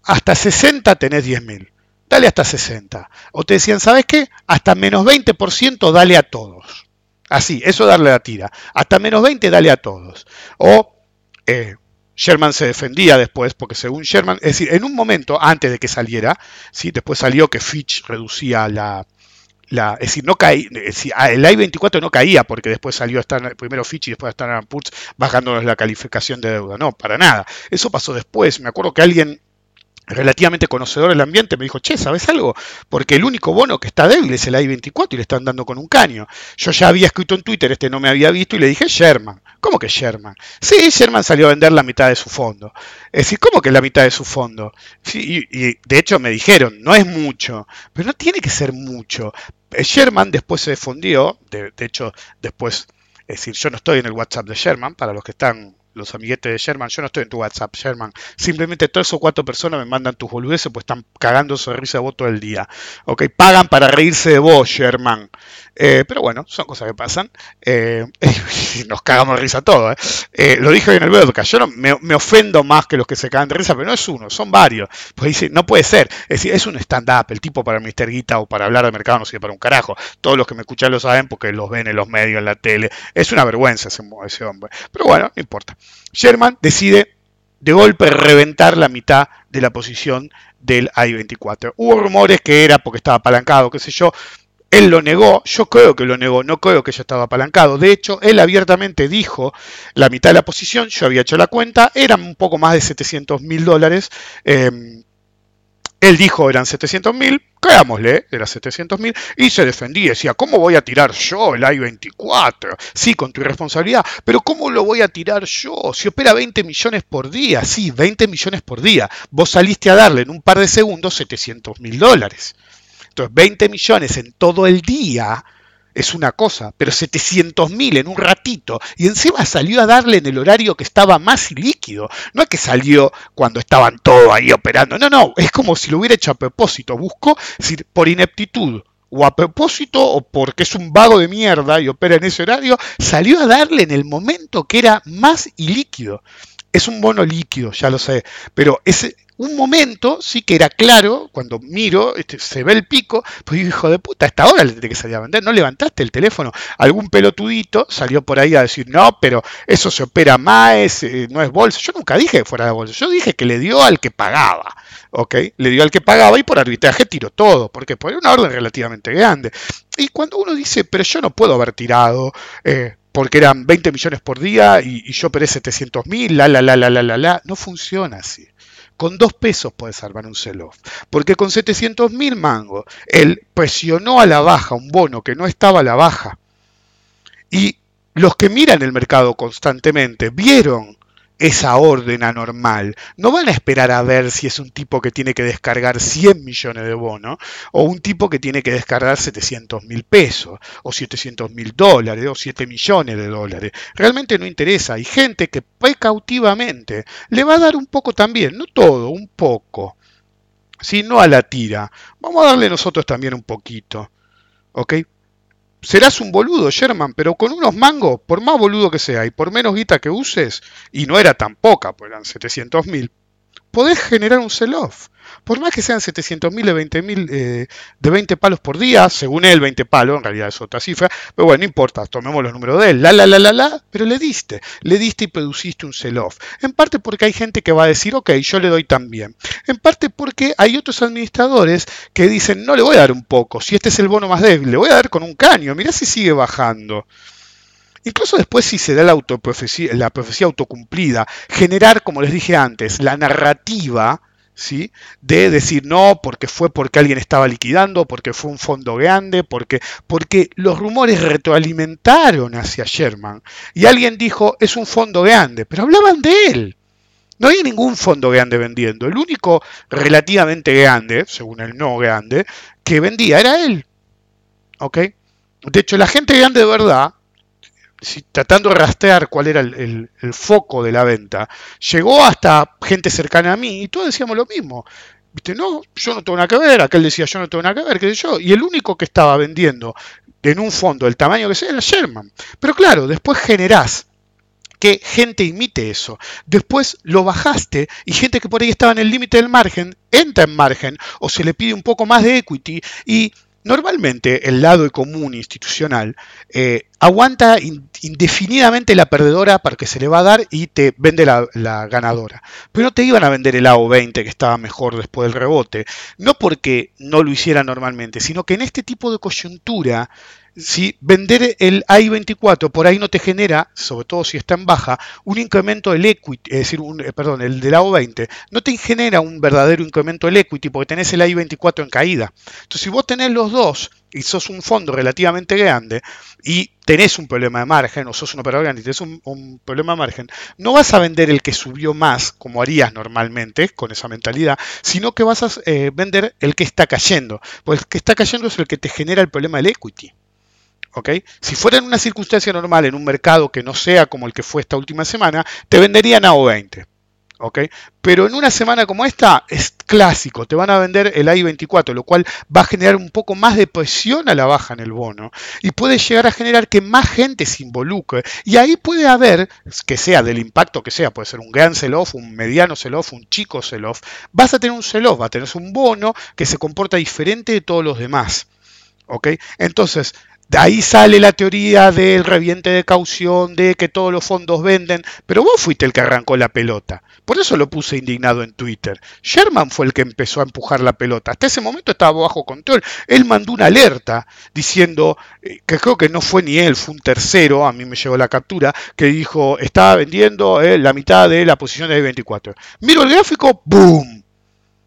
Hasta 60 tenés 10.000. Dale hasta 60. O te decían, ¿sabes qué? Hasta menos 20% dale a todos. Así, eso darle la tira. Hasta menos 20 dale a todos. O eh, Sherman se defendía después, porque según Sherman, es decir, en un momento antes de que saliera, ¿sí? después salió que Fitch reducía la, la, es decir, no caía, ah, el I-24 no caía porque después salió primero Fitch y después Standard Poor's bajándonos la calificación de deuda. No, para nada. Eso pasó después. Me acuerdo que alguien relativamente conocedor del ambiente, me dijo, che, ¿sabes algo? Porque el único bono que está débil es el I-24 y le están dando con un caño. Yo ya había escrito en Twitter, este no me había visto, y le dije, Sherman. ¿Cómo que Sherman? Sí, Sherman salió a vender la mitad de su fondo. Es decir, ¿cómo que la mitad de su fondo? Sí, y, de hecho me dijeron, no es mucho, pero no tiene que ser mucho. Eh, Sherman después se difundió, de, de hecho, después, es decir, yo no estoy en el WhatsApp de Sherman, para los que están los amiguetes de Sherman, yo no estoy en tu WhatsApp, Sherman. Simplemente tres o cuatro personas me mandan tus boludeces, pues están cagando de risa de vos todo el día. Ok, pagan para reírse de vos, Sherman. Eh, pero bueno, son cosas que pasan. Eh, (laughs) nos cagamos de risa todo. Eh. lo dije en el podcast. Yo no, me, ofendo más que los que se cagan de risa, pero no es uno, son varios. Pues dice, no puede ser. Es decir, es un stand-up. El tipo para Mr. Guita o para hablar de mercado no sirve para un carajo. Todos los que me escuchan lo saben porque los ven en los medios, en la tele. Es una vergüenza ese, ese hombre. Pero bueno, no importa. Sherman decide de golpe reventar la mitad de la posición del I-24. Hubo rumores que era porque estaba apalancado, qué sé yo. Él lo negó, yo creo que lo negó, no creo que yo estaba apalancado. De hecho, él abiertamente dijo la mitad de la posición, yo había hecho la cuenta, eran un poco más de 700 mil dólares. Em, él dijo eran 700 mil, creámosle, era 700 mil, y se defendía, decía, ¿cómo voy a tirar yo el I-24? Sí, con tu irresponsabilidad, pero ¿cómo lo voy a tirar yo? Si opera 20 millones por día, sí, 20 millones por día, vos saliste a darle en un par de segundos 700 mil dólares. Entonces, 20 millones en todo el día es una cosa, pero 700 mil en un ratito, y encima salió a darle en el horario que estaba más líquido, no es que salió cuando estaban todos ahí operando, no, no, es como si lo hubiera hecho a propósito, buscó, decir, por ineptitud, o a propósito, o porque es un vago de mierda y opera en ese horario, salió a darle en el momento que era más ilíquido. Es un bono líquido, ya lo sé, pero ese, un momento sí que era claro, cuando miro, este, se ve el pico, pues hijo de puta, a esta hora le tiene que salir a vender, no levantaste el teléfono. Algún pelotudito salió por ahí a decir, no, pero eso se opera más, eh, no es bolsa. Yo nunca dije que fuera de bolsa, yo dije que le dio al que pagaba, ¿ok? Le dio al que pagaba y por arbitraje tiró todo, porque fue una orden relativamente grande. Y cuando uno dice, pero yo no puedo haber tirado, eh, porque eran 20 millones por día y, y yo operé 700 mil, la, la, la, la, la, la, la, no funciona así. Con dos pesos puedes salvar un sell-off. Porque con 700 mil mangos, él presionó a la baja un bono que no estaba a la baja. Y los que miran el mercado constantemente vieron esa orden anormal. No van a esperar a ver si es un tipo que tiene que descargar 100 millones de bonos o un tipo que tiene que descargar 700 mil pesos o 700 mil dólares o 7 millones de dólares. Realmente no interesa. Hay gente que precautivamente le va a dar un poco también, no todo, un poco. Si no a la tira. Vamos a darle nosotros también un poquito. ¿Ok? Serás un boludo, Sherman, pero con unos mangos, por más boludo que sea y por menos guita que uses, y no era tan poca, pues eran 700 mil, podés generar un sell-off. Por más que sean 700 mil de 20 mil eh, de 20 palos por día, según él 20 palos, en realidad es otra cifra, pero bueno, no importa, tomemos los números de él, la la la la la, pero le diste, le diste y produciste un sell-off. En parte porque hay gente que va a decir, ok, yo le doy también. En parte porque hay otros administradores que dicen, no le voy a dar un poco, si este es el bono más débil, le voy a dar con un caño, mirá si sigue bajando. Incluso después si se da la, autoprofecía, la profecía autocumplida, generar, como les dije antes, la narrativa ¿sí? De decir no, porque fue porque alguien estaba liquidando, porque fue un fondo grande, porque, porque los rumores retroalimentaron hacia Sherman. Y alguien dijo, es un fondo grande, pero hablaban de él. No hay ningún fondo grande vendiendo. El único relativamente grande, según el no grande, que vendía era él. ¿Ok? De hecho, la gente grande de verdad tratando de rastrear cuál era el, foco de la venta, llegó hasta gente cercana a mí y todos decíamos lo mismo. ¿Viste? No, yo no tengo nada que ver, aquel decía yo no tengo nada que ver, qué sé yo. Y el único que estaba vendiendo en un fondo del tamaño que sea era Sherman. Pero claro, después generás que gente imite eso. Después lo bajaste y gente que por ahí estaba en el límite del margen entra en margen o se le pide un poco más de equity y Normalmente el lado común institucional eh, aguanta indefinidamente la perdedora para que se le va a dar y te vende la, la, ganadora. Pero no te iban a vender el AO20 que estaba mejor después del rebote, no porque no lo hiciera normalmente, sino que en este tipo de coyuntura si vender el AI24 por ahí no te genera, sobre todo si está en baja, un incremento del equity, es decir, un, eh, perdón, el del AO20, no te genera un verdadero incremento del equity porque tenés el AI24 en caída. Entonces, si vos tenés los dos y sos un fondo relativamente grande y tenés un problema de margen, o sos un operador grande y tenés un, problema de margen, no vas a vender el que subió más, como harías normalmente con esa mentalidad, sino que vas a eh, vender el que está cayendo. Porque el que está cayendo es el que te genera el problema del equity. Si fuera en una circunstancia normal, en un mercado que no sea como el que fue esta última semana, te venderían a O20. Pero en una semana como esta es clásico, te van a vender el AI24, lo cual va a generar un poco más de presión a la baja en el bono y puede llegar a generar que más gente se involucre. Y ahí puede haber, que sea del impacto que sea, puede ser un gran sell-off, un mediano sell-off, un chico sell-off, vas a tener un sell-off, va a tener un bono que se comporta diferente de todos los demás. Entonces, de ahí sale la teoría del reviente de caución, de que todos los fondos venden, pero vos fuiste el que arrancó la pelota. Por eso lo puse indignado en Twitter. Sherman fue el que empezó a empujar la pelota. Hasta ese momento estaba bajo control. Él mandó una alerta diciendo, eh, que creo que no fue ni él, fue un tercero, a mí me llegó la captura, que dijo, estaba vendiendo eh, la mitad de la posición de 24. Miro el gráfico, ¡boom!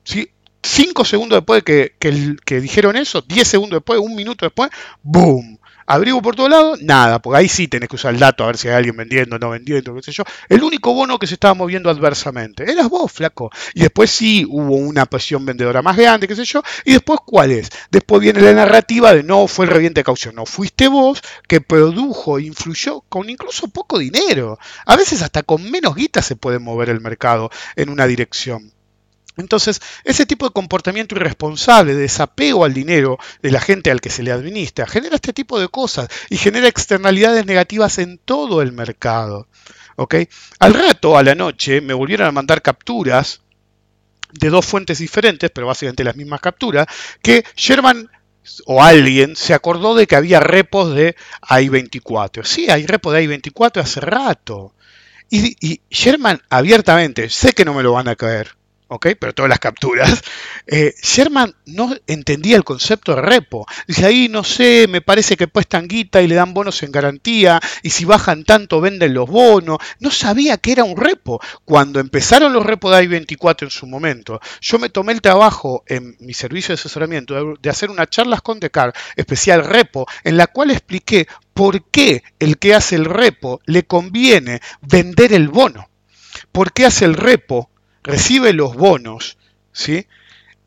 ¿Sí? Cinco segundos después de que, que, dijeron eso, diez segundos después, un minuto después, ¡boom! Abrigo por todos lados, nada, porque ahí sí tenés que usar el dato a ver si hay alguien vendiendo, no vendiendo, qué sé yo. El único bono que se estaba moviendo adversamente eras vos, flaco. Y después sí hubo una presión vendedora más grande, qué sé yo. Y después, ¿cuál es? Después viene la narrativa de no fue el reviente de caución, no fuiste vos que produjo, influyó con incluso poco dinero. A veces hasta con menos guita se puede mover el mercado en una dirección. Entonces, ese tipo de comportamiento irresponsable, de desapego al dinero de la gente al que se le administra, genera este tipo de cosas y genera externalidades negativas en todo el mercado. Al rato, a la noche, me volvieron a mandar capturas de dos fuentes diferentes, pero básicamente las mismas capturas, que Sherman o alguien se acordó de que había repos de AI-24. Sí, hay repos de AI-24 hace rato. Y, y Sherman abiertamente, sé que no me lo van a caer, ¿ok? Pero todas las capturas. (laughs) Eh, Sherman no entendía el concepto de repo. Dice, ahí no sé, me parece que pues guita y le dan bonos en garantía, y si bajan tanto venden los bonos. No sabía que era un repo. Cuando empezaron los repos de I-24 en su momento, yo me tomé el trabajo en mi servicio de asesoramiento de hacer una charla con Decar especial repo, en la cual expliqué por qué el que hace el repo le conviene vender el bono. ¿Por qué hace el repo recibe los bonos, ¿sí?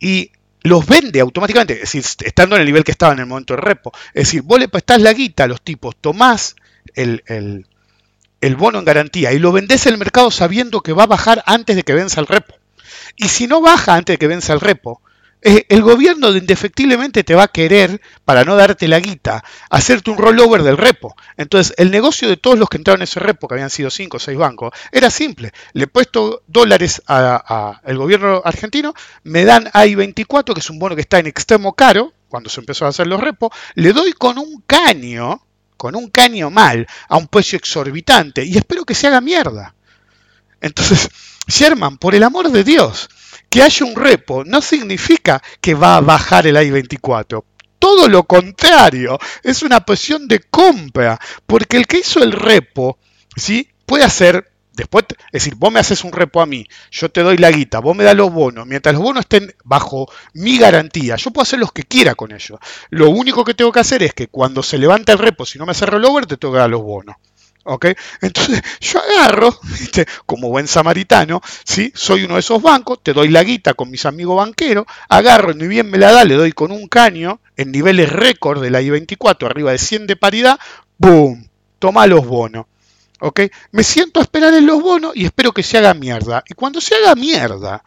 Y los vende automáticamente, es decir, estando en el nivel que estaba en el momento del repo. Es decir, vos le prestás la guita a los tipos, tomás el, el, el bono en garantía y lo vendés en el mercado sabiendo que va a bajar antes de que venza el repo. Y si no baja antes de que venza el repo, eh, el gobierno indefectiblemente te va a querer, para no darte la guita, hacerte un rollover del repo. Entonces, el negocio de todos los que entraron en ese repo, que habían sido 5 o 6 bancos, era simple. Le he puesto dólares al gobierno argentino, me dan I-24, que es un bono que está en extremo caro, cuando se empezó a hacer los repos, le doy con un caño, con un caño mal, a un precio exorbitante, y espero que se haga mierda. Entonces, (laughs) Sherman, por el amor de Dios, que haya un repo no significa que va a bajar el I-24. Todo lo contrario, es una posición de compra, porque el que hizo el repo ¿sí? puede hacer Después, es decir, vos me haces un repo a mí, yo te doy la guita, vos me das los bonos, mientras los bonos estén bajo mi garantía, yo puedo hacer lo que quiera con ellos. Lo único que tengo que hacer es que cuando se levanta el repo, si no me hace rollover, te tengo que dar los bonos. ¿Ok? Entonces (laughs) yo agarro, como buen samaritano, ¿sí? soy uno de esos bancos, te doy la guita con mis amigos banqueros, agarro, ni bien me la da, le doy con un caño en niveles récord de la I-24, arriba de 100 de paridad, ¡boom! Toma los bonos. ¿Ok? Me siento a esperar en los bonos y espero que se haga mierda. Y cuando se haga mierda,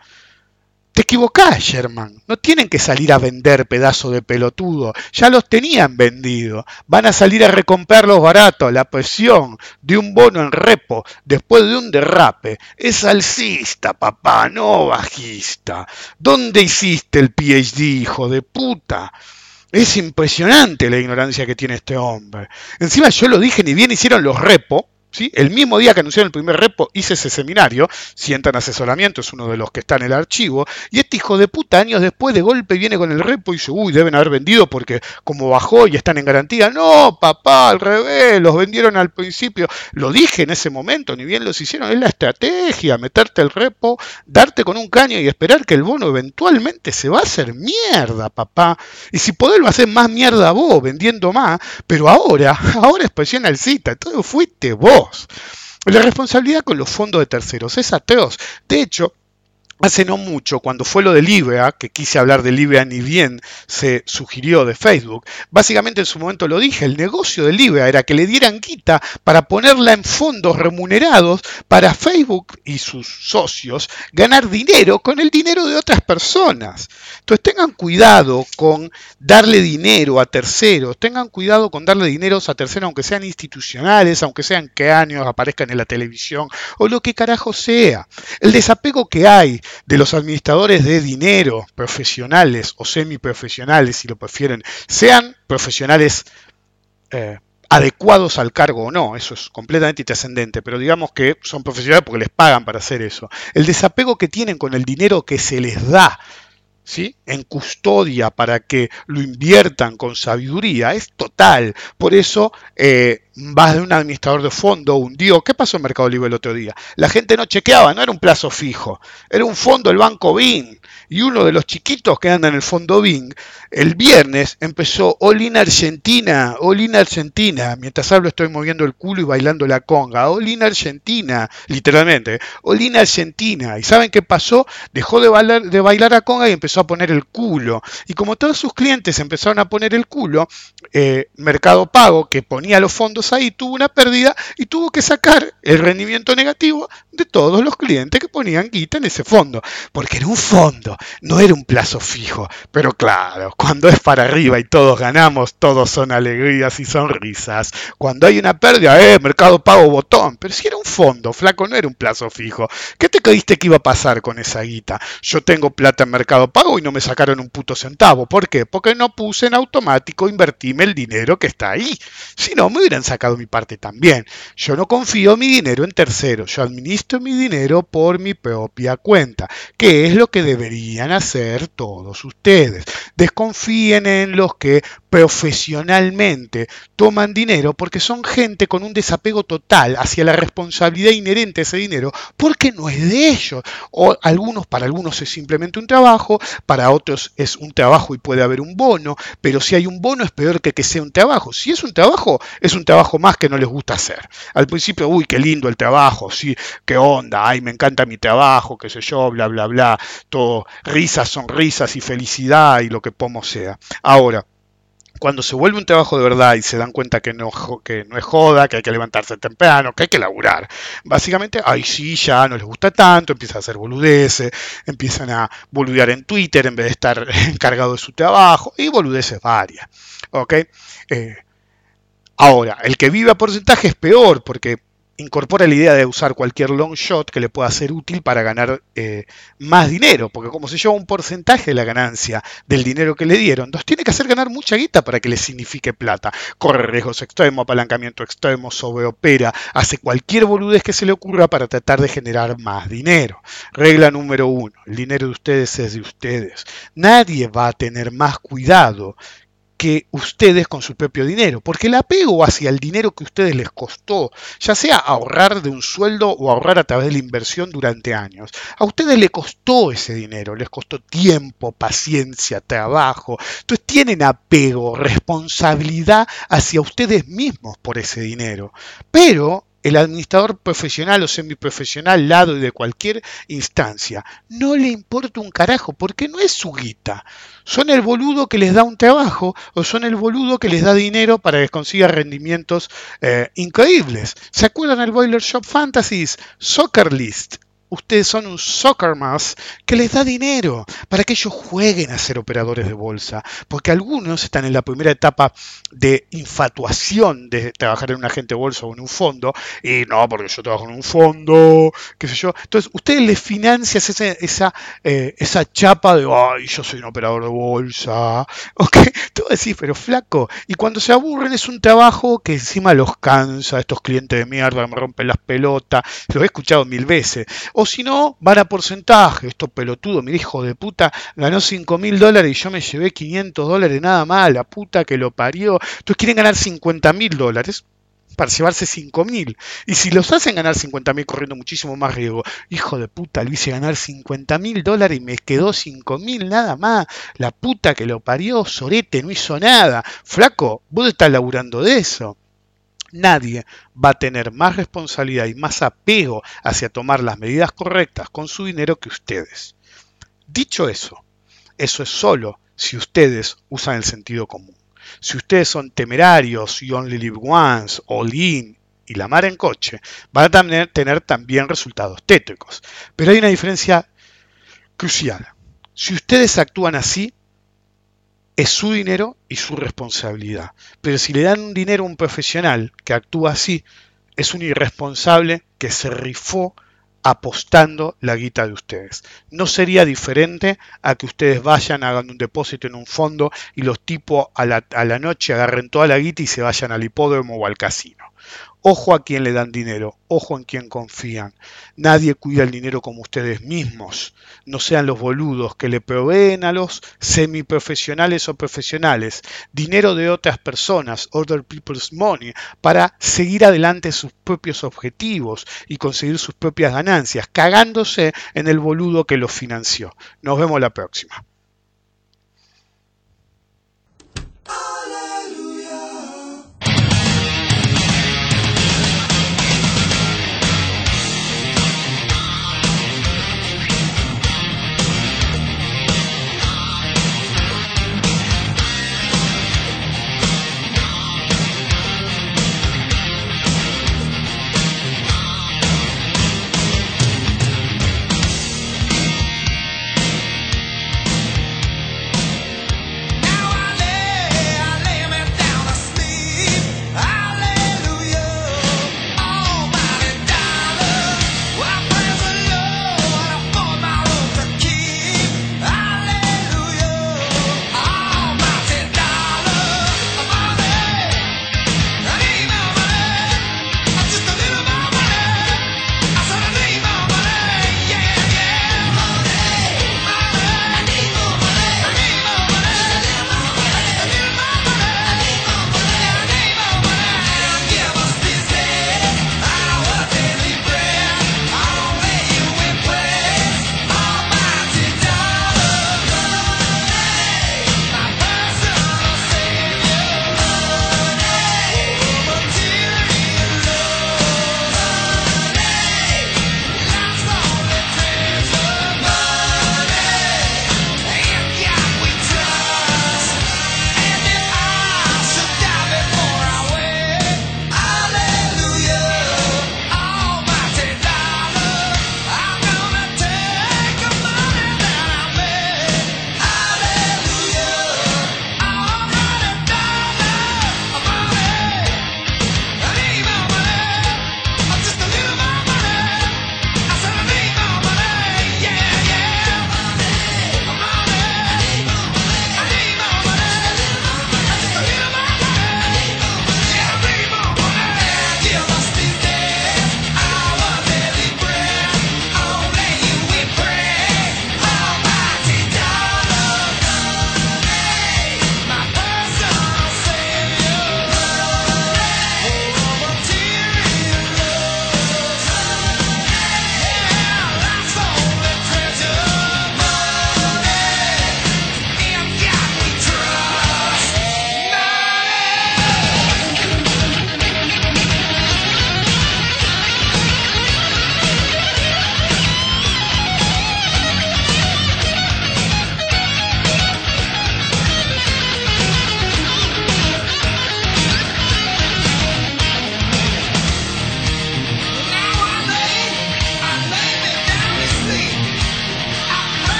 te equivocás, Sherman. No tienen que salir a vender pedazo de pelotudo. Ya los tenían vendido. Van a salir a recomprarlos baratos. La presión de un bono en repo después de un derrape es alcista, papá, no bajista. ¿Dónde hiciste el PhD, hijo de puta? Es impresionante la ignorancia que tiene este hombre. Encima yo lo dije, ni bien hicieron los repo, el mismo día que anunciaron el primer repo, hice ese seminario, sientan asesoramiento, es uno de los que está en el archivo, y este hijo de puta años después de golpe viene con el repo y dice, uy, deben haber vendido porque como bajó y están en garantía. No, papá, al revés, los vendieron al principio. Lo dije en ese momento, ni bien los hicieron, es la estrategia, meterte el repo, darte con un caño y esperar que el bono eventualmente se va a hacer mierda, papá. Y si podés lo hacer más mierda vos, vendiendo más, pero ahora, (laughs) ahora es presión alcista, todo fuiste vos. La responsabilidad con los fondos de terceros es atroz. De hecho, Hace no mucho, cuando fue lo del IBEA, que quise hablar del IBEA ni bien se sugirió de Facebook, básicamente en su momento lo dije, el negocio del IBEA era que le dieran quita para ponerla en fondos remunerados para Facebook y sus socios ganar dinero con el dinero de otras personas. Entonces tengan cuidado con darle dinero a terceros, tengan cuidado con darle dinero a terceros aunque sean institucionales, aunque sean que años aparezcan en la televisión o lo que carajo sea. El desapego que hay de los administradores de dinero, profesionales o semiprofesionales, si lo prefieren, sean profesionales eh, adecuados al cargo o no, eso es completamente trascendente, pero digamos que son profesionales porque les pagan para hacer eso. El desapego que tienen con el dinero que se les da ¿Sí? en custodia para que lo inviertan con sabiduría es total. Por eso eh, vas de un administrador de fondo hundido. ¿Qué pasó en Mercado Libre el otro día? La gente no chequeaba, no era un plazo fijo, era un fondo del Banco BIN. Y uno de los chiquitos que anda en el fondo BIN, el viernes empezó Olin Argentina, Olin Argentina. Mientras hablo estoy moviendo el culo y bailando la conga. Olin Argentina, literalmente. Olin Argentina. ¿Y saben qué pasó? Dejó de bailar, de bailar a conga y empezó a poner el culo. Y como todos sus clientes empezaron a poner el culo, eh, Mercado Pago, que ponía los fondos ahí tuvo una pérdida y tuvo que sacar el rendimiento negativo de todos los clientes que ponían guita en ese fondo. Porque era un fondo, no era un plazo fijo. Pero claro, cuando es para arriba y todos ganamos, todos son alegrías y sonrisas. Cuando hay una pérdida, eh, mercado pago botón. Pero si era un fondo, flaco, no era un plazo fijo. ¿Qué te creíste que iba a pasar con esa guita? Yo tengo plata en mercado pago y no me sacaron un puto centavo. ¿Por qué? Porque no puse en automático invertirme el dinero que está ahí. Si no, me hubieran sacado mi parte también. Yo no confío mi dinero en terceros, yo administro mi dinero por mi propia cuenta, que es lo que deberían hacer todos ustedes. Desconfíen en los que profesionalmente toman dinero porque son gente con un desapego total hacia la responsabilidad inherente a ese dinero porque no es de ellos. O algunos, para algunos es simplemente un trabajo, para otros es un trabajo y puede haber un bono, pero si hay un bono es peor que que sea un trabajo. Si es un trabajo, es un trabajo más que no les gusta hacer. Al principio, uy, qué lindo el trabajo, sí, onda, ay, me encanta mi trabajo, qué sé yo, bla, bla, bla, todo risas, sonrisas y felicidad y lo que pomo sea. Ahora, cuando se vuelve un trabajo de verdad y se dan cuenta que no, que no es joda, que hay que levantarse temprano, que hay que laburar, básicamente, ahí sí, ya no les gusta tanto, empiezan a hacer boludeces, empiezan a boludear en Twitter en vez de estar (laughs) encargado de su trabajo, y boludeces varias. ¿Ok? Eh, ahora, el que vive a porcentaje es peor, porque incorpora la idea de usar cualquier long shot que le pueda ser útil para ganar eh, más dinero, porque como se lleva un porcentaje de la ganancia del dinero que le dieron, entonces tiene que hacer ganar mucha guita para que le signifique plata. Corre riesgos extremos, apalancamiento extremo, sobreopera, hace cualquier boludez que se le ocurra para tratar de generar más dinero. Regla número uno, el dinero de ustedes es de ustedes. Nadie va a tener más cuidado que ustedes con su propio dinero, porque el apego hacia el dinero que ustedes les costó, ya sea ahorrar de un sueldo o ahorrar a través de la inversión durante años, a ustedes les costó ese dinero, les costó tiempo, paciencia, trabajo, entonces tienen apego, responsabilidad hacia ustedes mismos por ese dinero, pero el administrador profesional o semiprofesional, lado y de cualquier instancia, no le importa un carajo porque no es su guita. Son el boludo que les da un trabajo o son el boludo que les da dinero para que consiga rendimientos eh, increíbles. ¿Se acuerdan el Boiler Shop Fantasies? Soccer List ustedes son un soccer más que les da dinero para que ellos jueguen a ser operadores de bolsa, porque algunos están en la primera etapa de infatuación de trabajar en un agente de bolsa o en un fondo, y no, porque yo trabajo en un fondo, qué sé yo. Entonces, ustedes les financian esa, esa, eh, esa chapa de, ay, yo soy un operador de bolsa, (laughs) ¿ok? Tú decís, pero flaco, y cuando se aburren es un trabajo que encima los cansa, estos clientes de mierda me rompen las pelotas, lo he escuchado mil veces o si no, van a porcentaje. Esto pelotudo, mi hijo de puta, ganó 5 mil dólares y yo me llevé 500 dólares nada más, la puta que lo parió. Entonces quieren ganar 50 mil dólares para llevarse 5 mil. Y si los hacen ganar 50 mil corriendo muchísimo más riesgo, hijo de puta, lo hice ganar 50 mil dólares y me quedó 5 mil nada más. La puta que lo parió, Sorete, no hizo nada. Flaco, vos estás laburando de eso. Nadie va a tener más responsabilidad y más apego hacia tomar las medidas correctas con su dinero que ustedes. Dicho eso, eso es solo si ustedes usan el sentido común. Si ustedes son temerarios, you only live once, all in y la mar en coche, van a tener, también resultados tétricos. Pero hay una diferencia crucial. Si ustedes actúan así, es su dinero y su responsabilidad. Pero si le dan un dinero a un profesional que actúa así, es un irresponsable que se rifó apostando la guita de ustedes. No sería diferente a que ustedes vayan, hagan un depósito en un fondo y los tipos a la, a la noche agarren toda la guita y se vayan al hipódromo o al casino. Ojo a quien le dan dinero, ojo en quien confían. Nadie cuida el dinero como ustedes mismos. No sean los boludos que le proveen a los semiprofesionales o profesionales dinero de otras personas, other people's money, para seguir adelante sus propios objetivos y conseguir sus propias ganancias, cagándose en el boludo que los financió. Nos vemos la próxima.